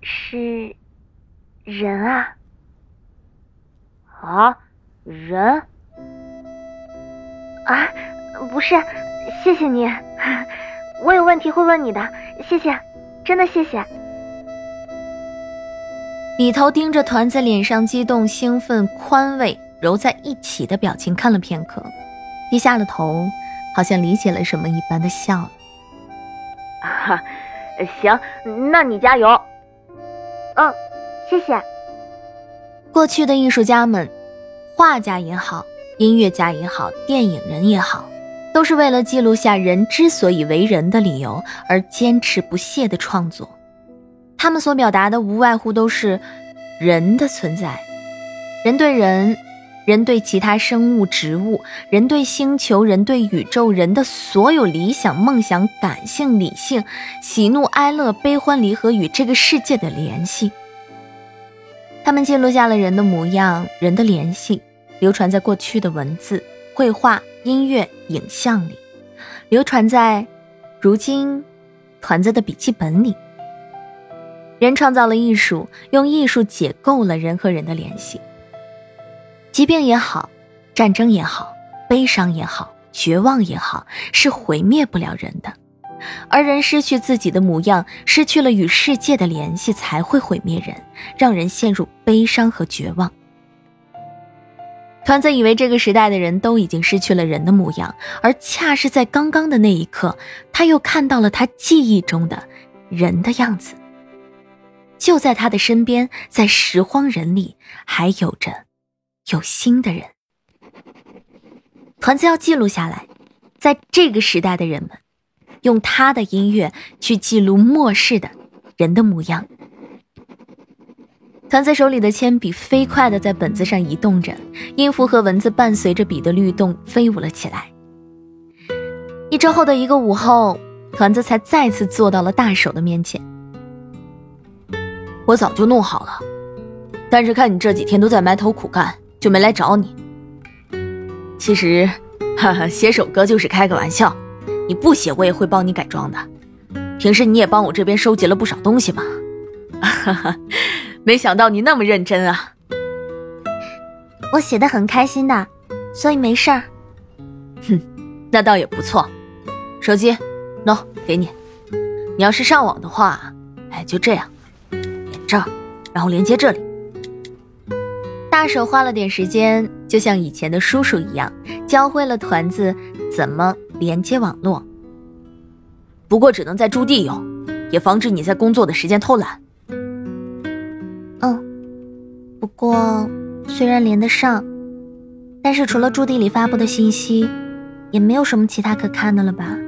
是人啊？啊，人？啊，不是，谢谢你，我有问题会问你的，谢谢，真的谢谢。李头盯着团子脸上激动、兴奋、宽慰揉在一起的表情看了片刻，低下了头，好像理解了什么一般的笑了。啊，行，那你加油。嗯，谢谢。过去的艺术家们，画家也好。音乐家也好，电影人也好，都是为了记录下人之所以为人的理由而坚持不懈的创作。他们所表达的无外乎都是人的存在，人对人，人对其他生物、植物，人对星球，人对宇宙，人的所有理想、梦想、感性、理性、喜怒哀乐、悲欢离合与这个世界的联系。他们记录下了人的模样，人的联系。流传在过去的文字、绘画、音乐、影像里，流传在如今团子的笔记本里。人创造了艺术，用艺术解构了人和人的联系。疾病也好，战争也好，悲伤也好，绝望也好，是毁灭不了人的。而人失去自己的模样，失去了与世界的联系，才会毁灭人，让人陷入悲伤和绝望。团子以为这个时代的人都已经失去了人的模样，而恰是在刚刚的那一刻，他又看到了他记忆中的人的样子。就在他的身边，在拾荒人里，还有着有心的人。团子要记录下来，在这个时代的人们，用他的音乐去记录末世的人的模样。团子手里的铅笔飞快地在本子上移动着，音符和文字伴随着笔的律动飞舞了起来。一周后的一个午后，团子才再次坐到了大手的面前。我早就弄好了，但是看你这几天都在埋头苦干，就没来找你。其实，哈哈，写首歌就是开个玩笑，你不写我也会帮你改装的。平时你也帮我这边收集了不少东西嘛，哈哈。没想到你那么认真啊！我写的很开心的，所以没事儿。哼，那倒也不错。手机，喏，给你。你要是上网的话，哎，就这样，连这儿，然后连接这里。大手花了点时间，就像以前的叔叔一样，教会了团子怎么连接网络。不过只能在驻地用，也防止你在工作的时间偷懒。嗯不过，虽然连得上，但是除了驻地里发布的信息，也没有什么其他可看的了吧？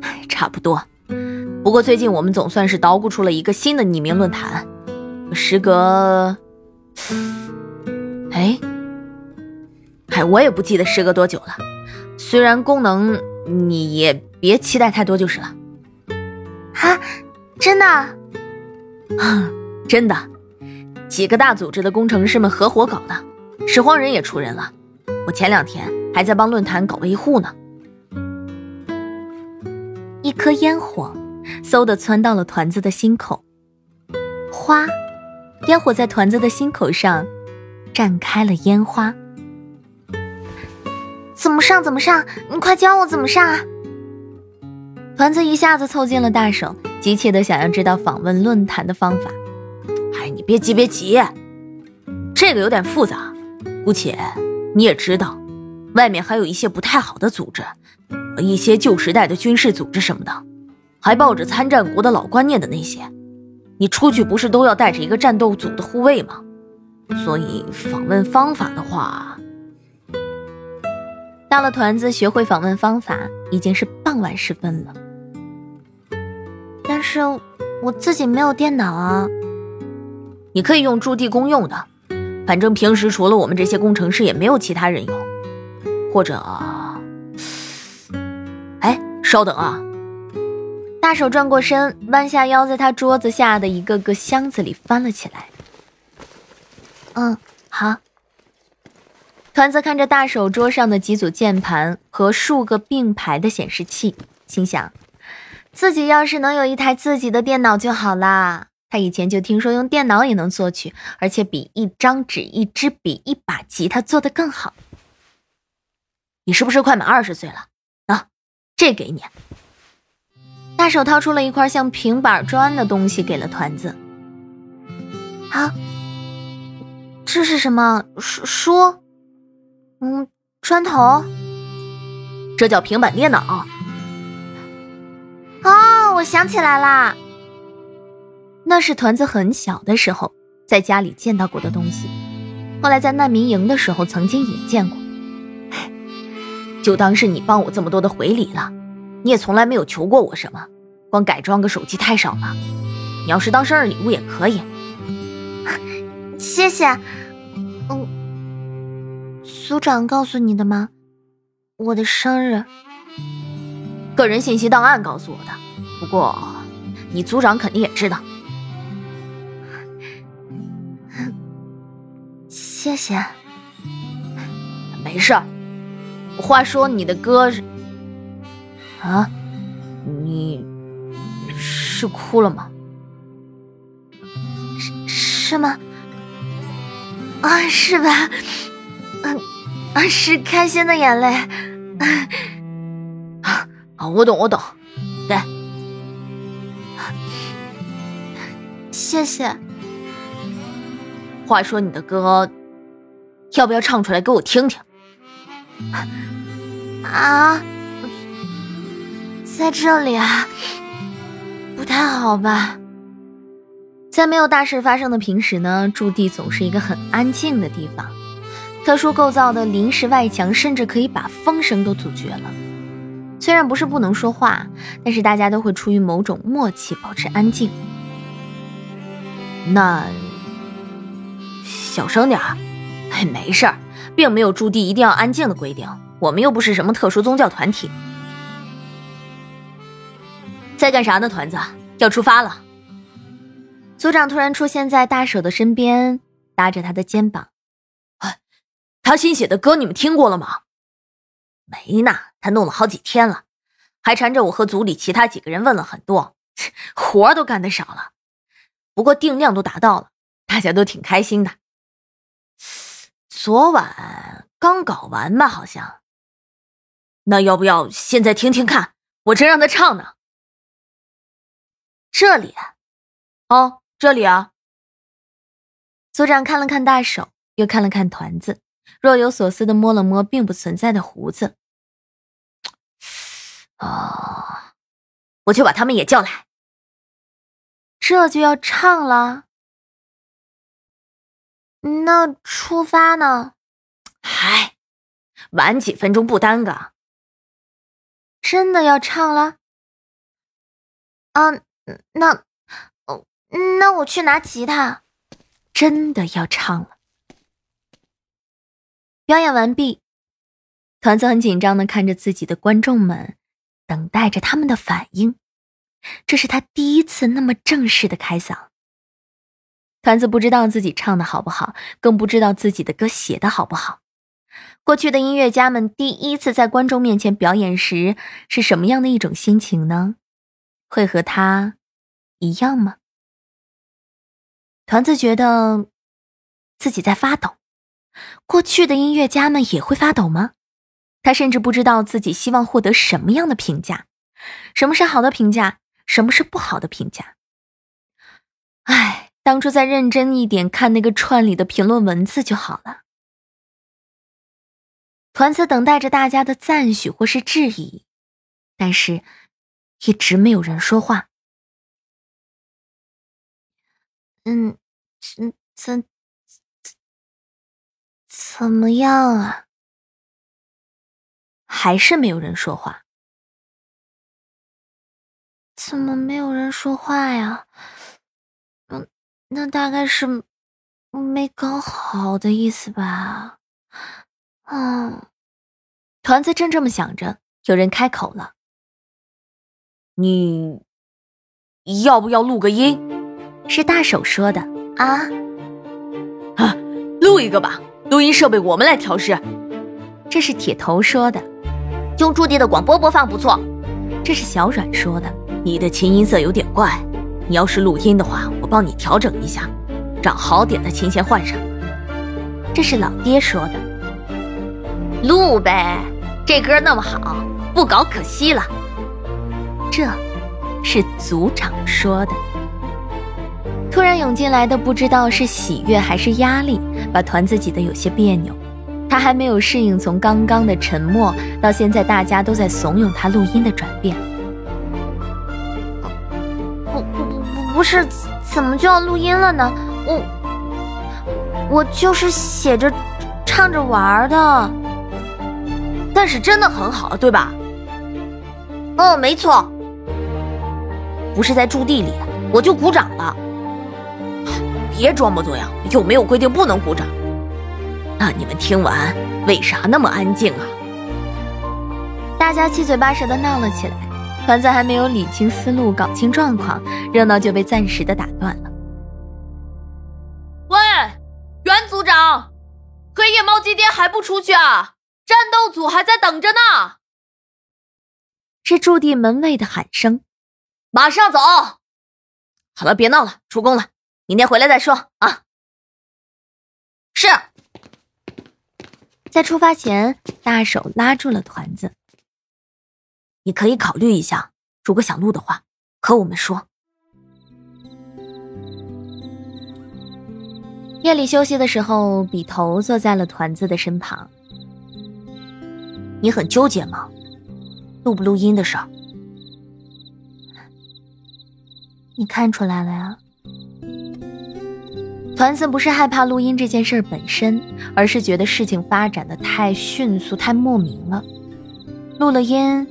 唉，差不多。不过最近我们总算是捣鼓出了一个新的匿名论坛，时隔……哎，哎，我也不记得时隔多久了。虽然功能你也别期待太多就是了。哈，真的？*laughs* 真的。几个大组织的工程师们合伙搞的，拾荒人也出人了。我前两天还在帮论坛搞维护呢。一颗烟火，嗖的窜到了团子的心口。花，烟火在团子的心口上绽开了烟花。怎么上？怎么上？你快教我怎么上啊！团子一下子凑近了大手，急切的想要知道访问论坛的方法。哎，你别急，别急，这个有点复杂。姑且你也知道，外面还有一些不太好的组织，一些旧时代的军事组织什么的，还抱着参战国的老观念的那些。你出去不是都要带着一个战斗组的护卫吗？所以访问方法的话，到了团子学会访问方法，已经是傍晚时分了。但是我自己没有电脑啊。你可以用驻地公用的，反正平时除了我们这些工程师，也没有其他人用。或者，哎，稍等啊！大手转过身，弯下腰，在他桌子下的一个个箱子里翻了起来。嗯，好。团子看着大手桌上的几组键盘和数个并排的显示器，心想：自己要是能有一台自己的电脑就好啦。他以前就听说用电脑也能作曲，而且比一张纸、一支笔、一把吉他做得更好。你是不是快满二十岁了？啊，这给你。大手掏出了一块像平板砖的东西，给了团子。好，这是什么书？书？嗯，砖头。这叫平板电脑。哦，我想起来啦。那是团子很小的时候在家里见到过的东西，后来在难民营的时候曾经也见过，就当是你帮我这么多的回礼了。你也从来没有求过我什么，光改装个手机太少了。你要是当生日礼物也可以。*laughs* 谢谢。嗯，组长告诉你的吗？我的生日？个人信息档案告诉我的。不过，你组长肯定也知道。*laughs* 谢谢，没事儿。话说你的歌是啊，你是哭了吗？是是吗？啊，是吧？嗯啊，啊是开心的眼泪。啊，我懂，我懂。对，谢谢。话说你的歌。要不要唱出来给我听听？啊，在这里啊，不太好吧？在没有大事发生的平时呢，驻地总是一个很安静的地方。特殊构造的临时外墙甚至可以把风声都阻绝了。虽然不是不能说话，但是大家都会出于某种默契保持安静。那小声点儿。哎，没事儿，并没有驻地一定要安静的规定。我们又不是什么特殊宗教团体。在干啥呢？团子要出发了。组长突然出现在大手的身边，搭着他的肩膀。他新写的歌你们听过了吗？没呢，他弄了好几天了，还缠着我和组里其他几个人问了很多，活都干得少了。不过定量都达到了，大家都挺开心的。昨晚刚搞完吧，好像。那要不要现在听听看？我正让他唱呢。这里，哦，这里啊。组长看了看大手，又看了看团子，若有所思的摸了摸并不存在的胡子。哦，我就把他们也叫来。这就要唱了。那出发呢？嗨，晚几分钟不耽搁。真的要唱了？啊，那，哦，那我去拿吉他。真的要唱了。表演完毕，团子很紧张的看着自己的观众们，等待着他们的反应。这是他第一次那么正式的开嗓。团子不知道自己唱的好不好，更不知道自己的歌写的好不好。过去的音乐家们第一次在观众面前表演时，是什么样的一种心情呢？会和他一样吗？团子觉得自己在发抖。过去的音乐家们也会发抖吗？他甚至不知道自己希望获得什么样的评价，什么是好的评价，什么是不好的评价。唉，当初再认真一点看那个串里的评论文字就好了。团子等待着大家的赞许或是质疑，但是一直没有人说话。嗯，嗯怎怎么样啊？还是没有人说话。怎么没有人说话呀？嗯，那大概是没搞好的意思吧？嗯。团子正这么想着，有人开口了：“你要不要录个音？”是大手说的。啊啊，录一个吧，录音设备我们来调试。这是铁头说的。用驻地的广播播放不错。这是小阮说的。你的琴音色有点怪，你要是录音的话，我帮你调整一下，找好点的琴弦换上。这是老爹说的。录呗。这歌那么好，不搞可惜了。这是组长说的。突然涌进来的不知道是喜悦还是压力，把团子挤得有些别扭。他还没有适应从刚刚的沉默到现在大家都在怂恿他录音的转变。不不不不是，怎么就要录音了呢？我我就是写着唱着玩的。但是真的很好，对吧？哦，没错，不是在驻地里，我就鼓掌了。别装模作样，又没有规定不能鼓掌。那你们听完为啥那么安静啊？大家七嘴八舌的闹了起来，团子还没有理清思路、搞清状况，热闹就被暂时的打断了。喂，袁组长，黑夜猫今天还不出去啊？战斗组还在等着呢，是驻地门卫的喊声。马上走。好了，别闹了，出工了，明天回来再说啊。是。在出发前，大手拉住了团子。你可以考虑一下，如果想录的话，和我们说。夜里休息的时候，笔头坐在了团子的身旁。你很纠结吗？录不录音的事儿？你看出来了呀？团子不是害怕录音这件事本身，而是觉得事情发展的太迅速、太莫名了。录了音，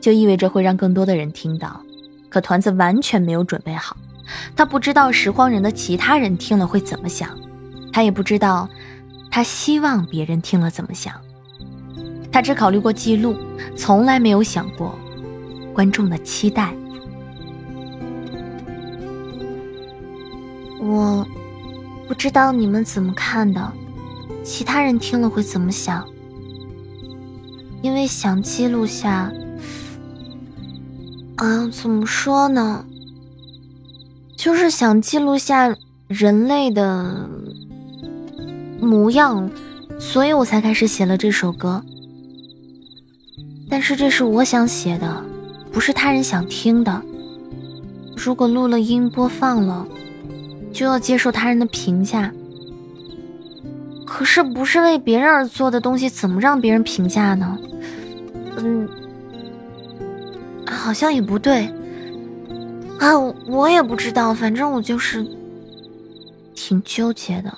就意味着会让更多的人听到，可团子完全没有准备好。他不知道拾荒人的其他人听了会怎么想，他也不知道他希望别人听了怎么想。他只考虑过记录，从来没有想过观众的期待。不知道你们怎么看的，其他人听了会怎么想？因为想记录下……啊，怎么说呢？就是想记录下人类的模样，所以我才开始写了这首歌。但是这是我想写的，不是他人想听的。如果录了音播放了，就要接受他人的评价。可是不是为别人而做的东西，怎么让别人评价呢？嗯，好像也不对。啊，我也不知道，反正我就是挺纠结的。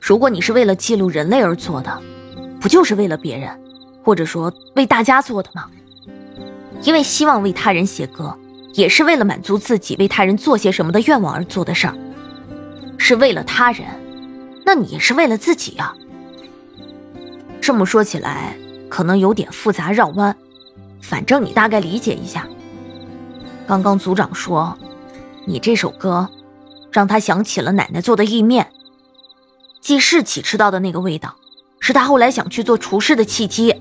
如果你是为了记录人类而做的，不就是为了别人？或者说为大家做的吗？因为希望为他人写歌，也是为了满足自己为他人做些什么的愿望而做的事儿，是为了他人，那你是为了自己呀。这么说起来，可能有点复杂绕弯，反正你大概理解一下。刚刚组长说，你这首歌，让他想起了奶奶做的意面，记事起吃到的那个味道，是他后来想去做厨师的契机。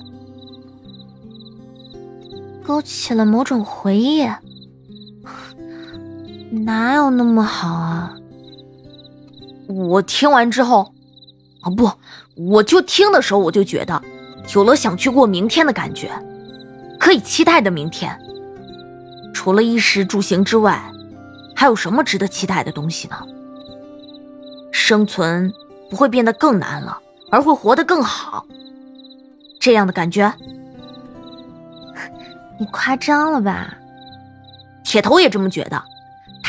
勾起了某种回忆。哪有那么好啊？我听完之后，啊不，我就听的时候我就觉得，有了想去过明天的感觉，可以期待的明天。除了衣食住行之外，还有什么值得期待的东西呢？生存不会变得更难了，而会活得更好。这样的感觉，你夸张了吧？铁头也这么觉得。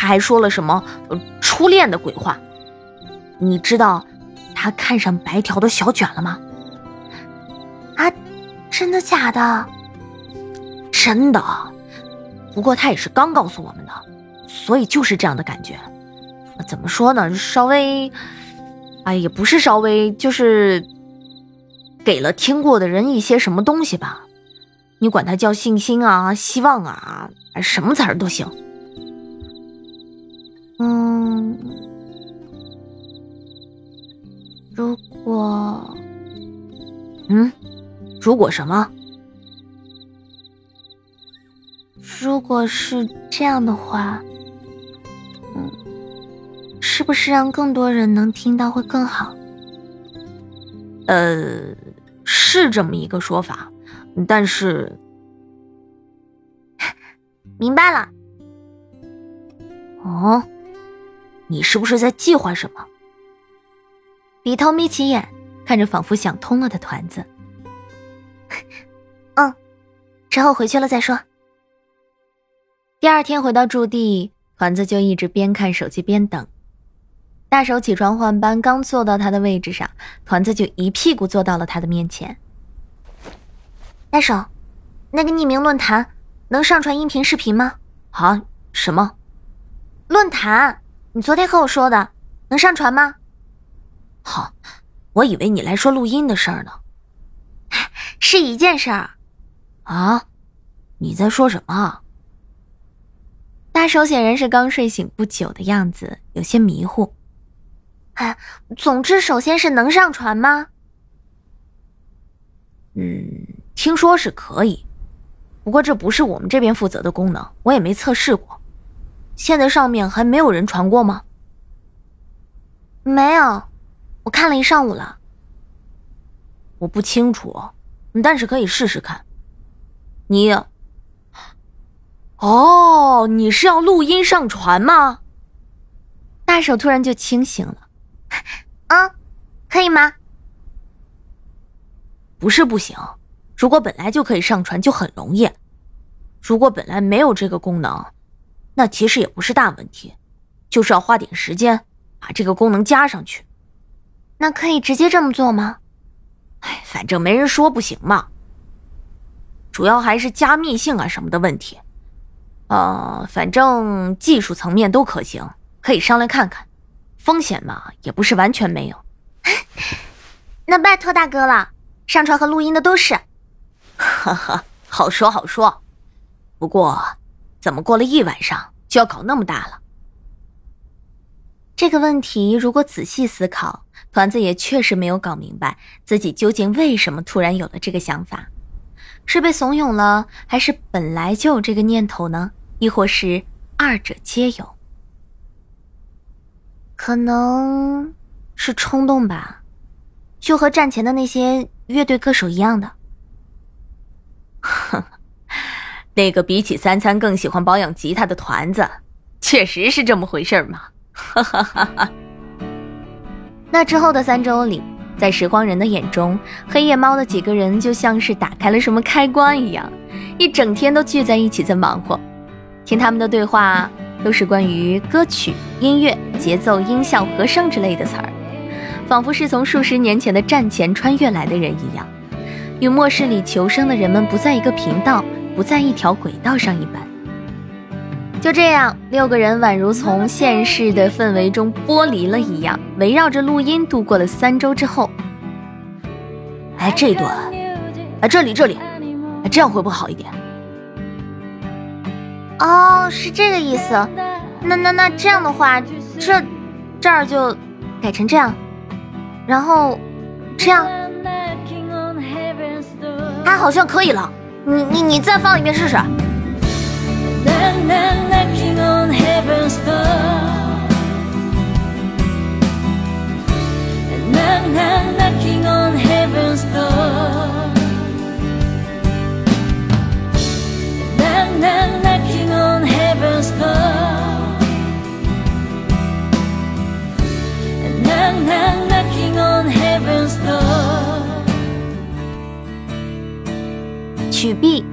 他还说了什么初恋的鬼话？你知道他看上白条的小卷了吗？啊，真的假的？真的。不过他也是刚告诉我们的，所以就是这样的感觉。怎么说呢？稍微，哎，也不是稍微，就是给了听过的人一些什么东西吧。你管他叫信心啊、希望啊，什么词儿都行。嗯，如果，嗯，如果什么？如果是这样的话，嗯，是不是让更多人能听到会更好？呃，是这么一个说法，但是，明白了。哦。你是不是在计划什么？鼻头眯起眼，看着仿佛想通了的团子。*laughs* 嗯，之后回去了再说。第二天回到驻地，团子就一直边看手机边等。大手起床换班，刚坐到他的位置上，团子就一屁股坐到了他的面前。大手，那个匿名论坛能上传音频、视频吗？啊？什么？论坛？你昨天和我说的，能上传吗？好，我以为你来说录音的事儿呢。*laughs* 是一件事儿。啊？你在说什么？大手显然是刚睡醒不久的样子，有些迷糊。哎，总之，首先是能上传吗？嗯，听说是可以，不过这不是我们这边负责的功能，我也没测试过。现在上面还没有人传过吗？没有，我看了一上午了。我不清楚，但是可以试试看。你，哦，你是要录音上传吗？大手突然就清醒了。啊，可以吗？不是不行，如果本来就可以上传，就很容易；如果本来没有这个功能。那其实也不是大问题，就是要花点时间把这个功能加上去。那可以直接这么做吗？哎，反正没人说不行嘛。主要还是加密性啊什么的问题。呃，反正技术层面都可行，可以商量看看。风险嘛，也不是完全没有。*laughs* 那拜托大哥了，上传和录音的都是。哈哈，好说好说。不过。怎么过了一晚上就要搞那么大了？这个问题如果仔细思考，团子也确实没有搞明白自己究竟为什么突然有了这个想法，是被怂恿了，还是本来就有这个念头呢？亦或是二者皆有？可能是冲动吧，就和战前的那些乐队歌手一样的。哼。*laughs* 那个比起三餐更喜欢保养吉他的团子，确实是这么回事吗？哈哈哈哈那之后的三周里，在拾荒人的眼中，黑夜猫的几个人就像是打开了什么开关一样，一整天都聚在一起在忙活。听他们的对话，都是关于歌曲、音乐、节奏、音效、和声之类的词儿，仿佛是从数十年前的战前穿越来的人一样，与末世里求生的人们不在一个频道。不在一条轨道上一般。就这样，六个人宛如从现世的氛围中剥离了一样，围绕着录音度过了三周之后。哎，这一段，哎，这里这里，哎，这样会不会好一点？哦，是这个意思。那那那这样的话，这这儿就改成这样，然后这样，哎，好像可以了。你你你再放一遍试试。曲臂，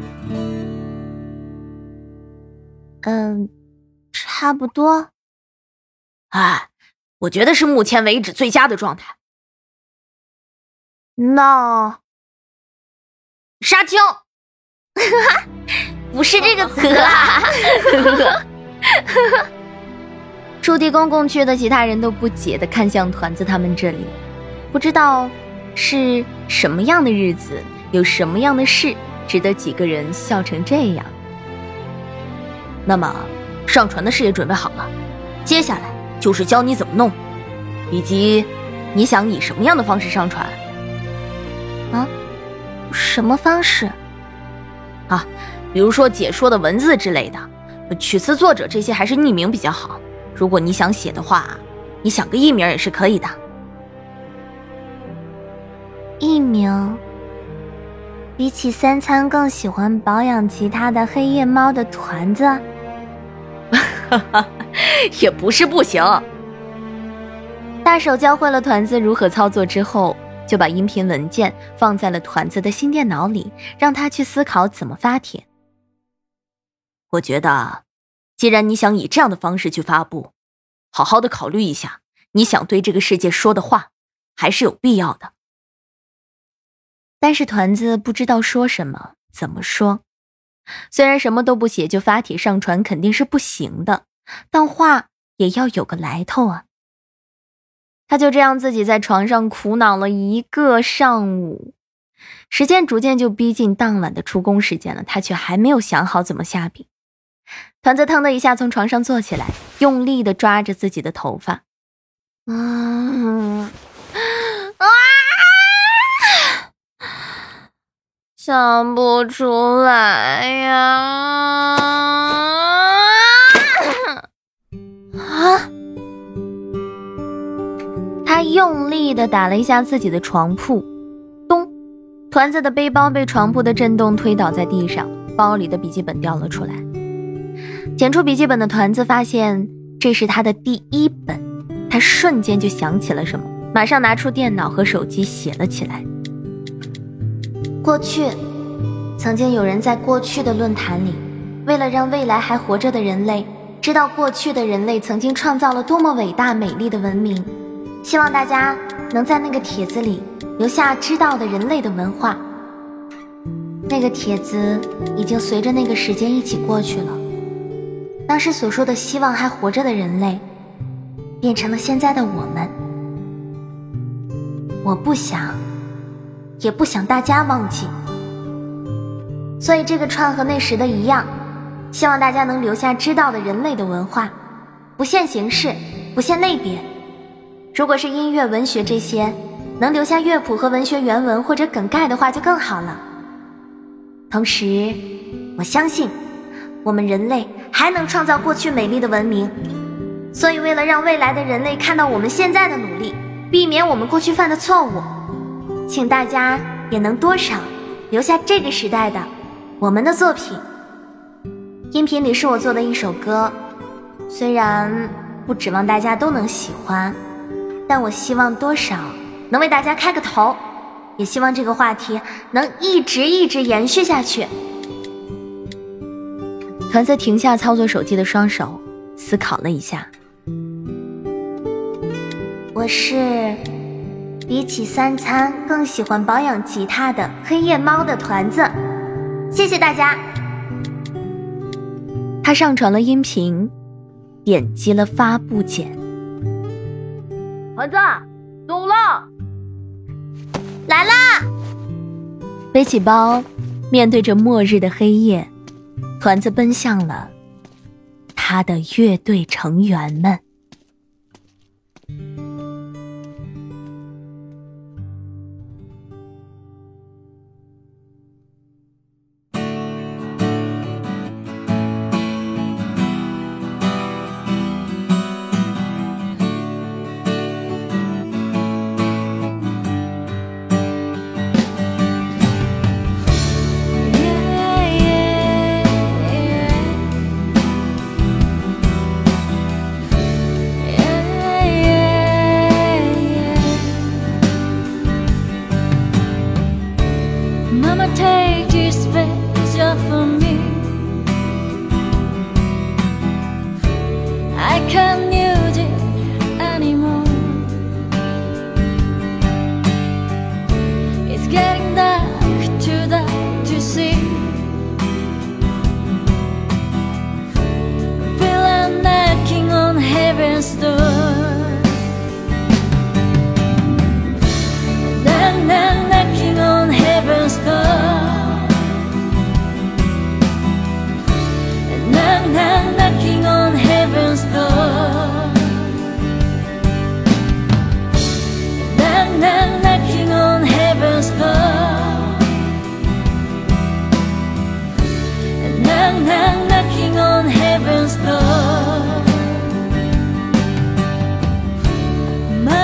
嗯，差不多。哎，我觉得是目前为止最佳的状态。那杀青，*laughs* 不是这个词啦。朱棣公公区的其他人都不解的看向团子他们这里，不知道是什么样的日子，有什么样的事。值得几个人笑成这样。那么，上传的事也准备好了，接下来就是教你怎么弄，以及你想以什么样的方式上传。啊？什么方式？啊，比如说解说的文字之类的，曲词作者这些还是匿名比较好。如果你想写的话，你想个艺名也是可以的。艺名。比起三餐更喜欢保养其他的黑夜猫的团子，*laughs* 也不是不行。大手教会了团子如何操作之后，就把音频文件放在了团子的新电脑里，让他去思考怎么发帖。我觉得，既然你想以这样的方式去发布，好好的考虑一下，你想对这个世界说的话，还是有必要的。但是团子不知道说什么，怎么说？虽然什么都不写就发帖上传肯定是不行的，但话也要有个来头啊。他就这样自己在床上苦恼了一个上午，时间逐渐就逼近当晚的出工时间了，他却还没有想好怎么下笔。团子腾的一下从床上坐起来，用力的抓着自己的头发，嗯。*gasps* *gasps* 想不出来呀！啊！他用力的打了一下自己的床铺，咚！团子的背包被床铺的震动推倒在地上，包里的笔记本掉了出来。捡出笔记本的团子发现这是他的第一本，他瞬间就想起了什么，马上拿出电脑和手机写了起来。过去，曾经有人在过去的论坛里，为了让未来还活着的人类知道过去的人类曾经创造了多么伟大美丽的文明，希望大家能在那个帖子里留下知道的人类的文化。那个帖子已经随着那个时间一起过去了，当时所说的希望还活着的人类，变成了现在的我们。我不想。也不想大家忘记，所以这个串和那时的一样，希望大家能留下知道的人类的文化，不限形式，不限类别。如果是音乐、文学这些，能留下乐谱和文学原文或者梗概的话就更好了。同时，我相信我们人类还能创造过去美丽的文明，所以为了让未来的人类看到我们现在的努力，避免我们过去犯的错误。请大家也能多少留下这个时代的我们的作品。音频里是我做的一首歌，虽然不指望大家都能喜欢，但我希望多少能为大家开个头，也希望这个话题能一直一直延续下去。团子停下操作手机的双手，思考了一下，我是。比起三餐更喜欢保养吉他的黑夜猫的团子，谢谢大家。他上传了音频，点击了发布键。团子，走了，来啦！背起包，面对着末日的黑夜，团子奔向了他的乐队成员们。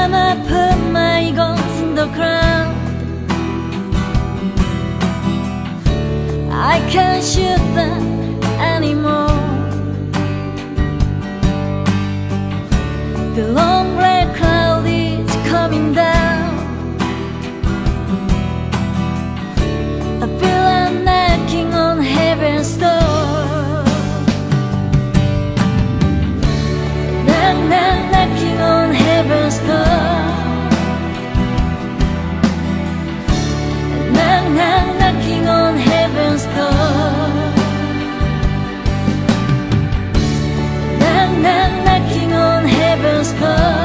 Mama put my goals in the ground. I can shoot has come.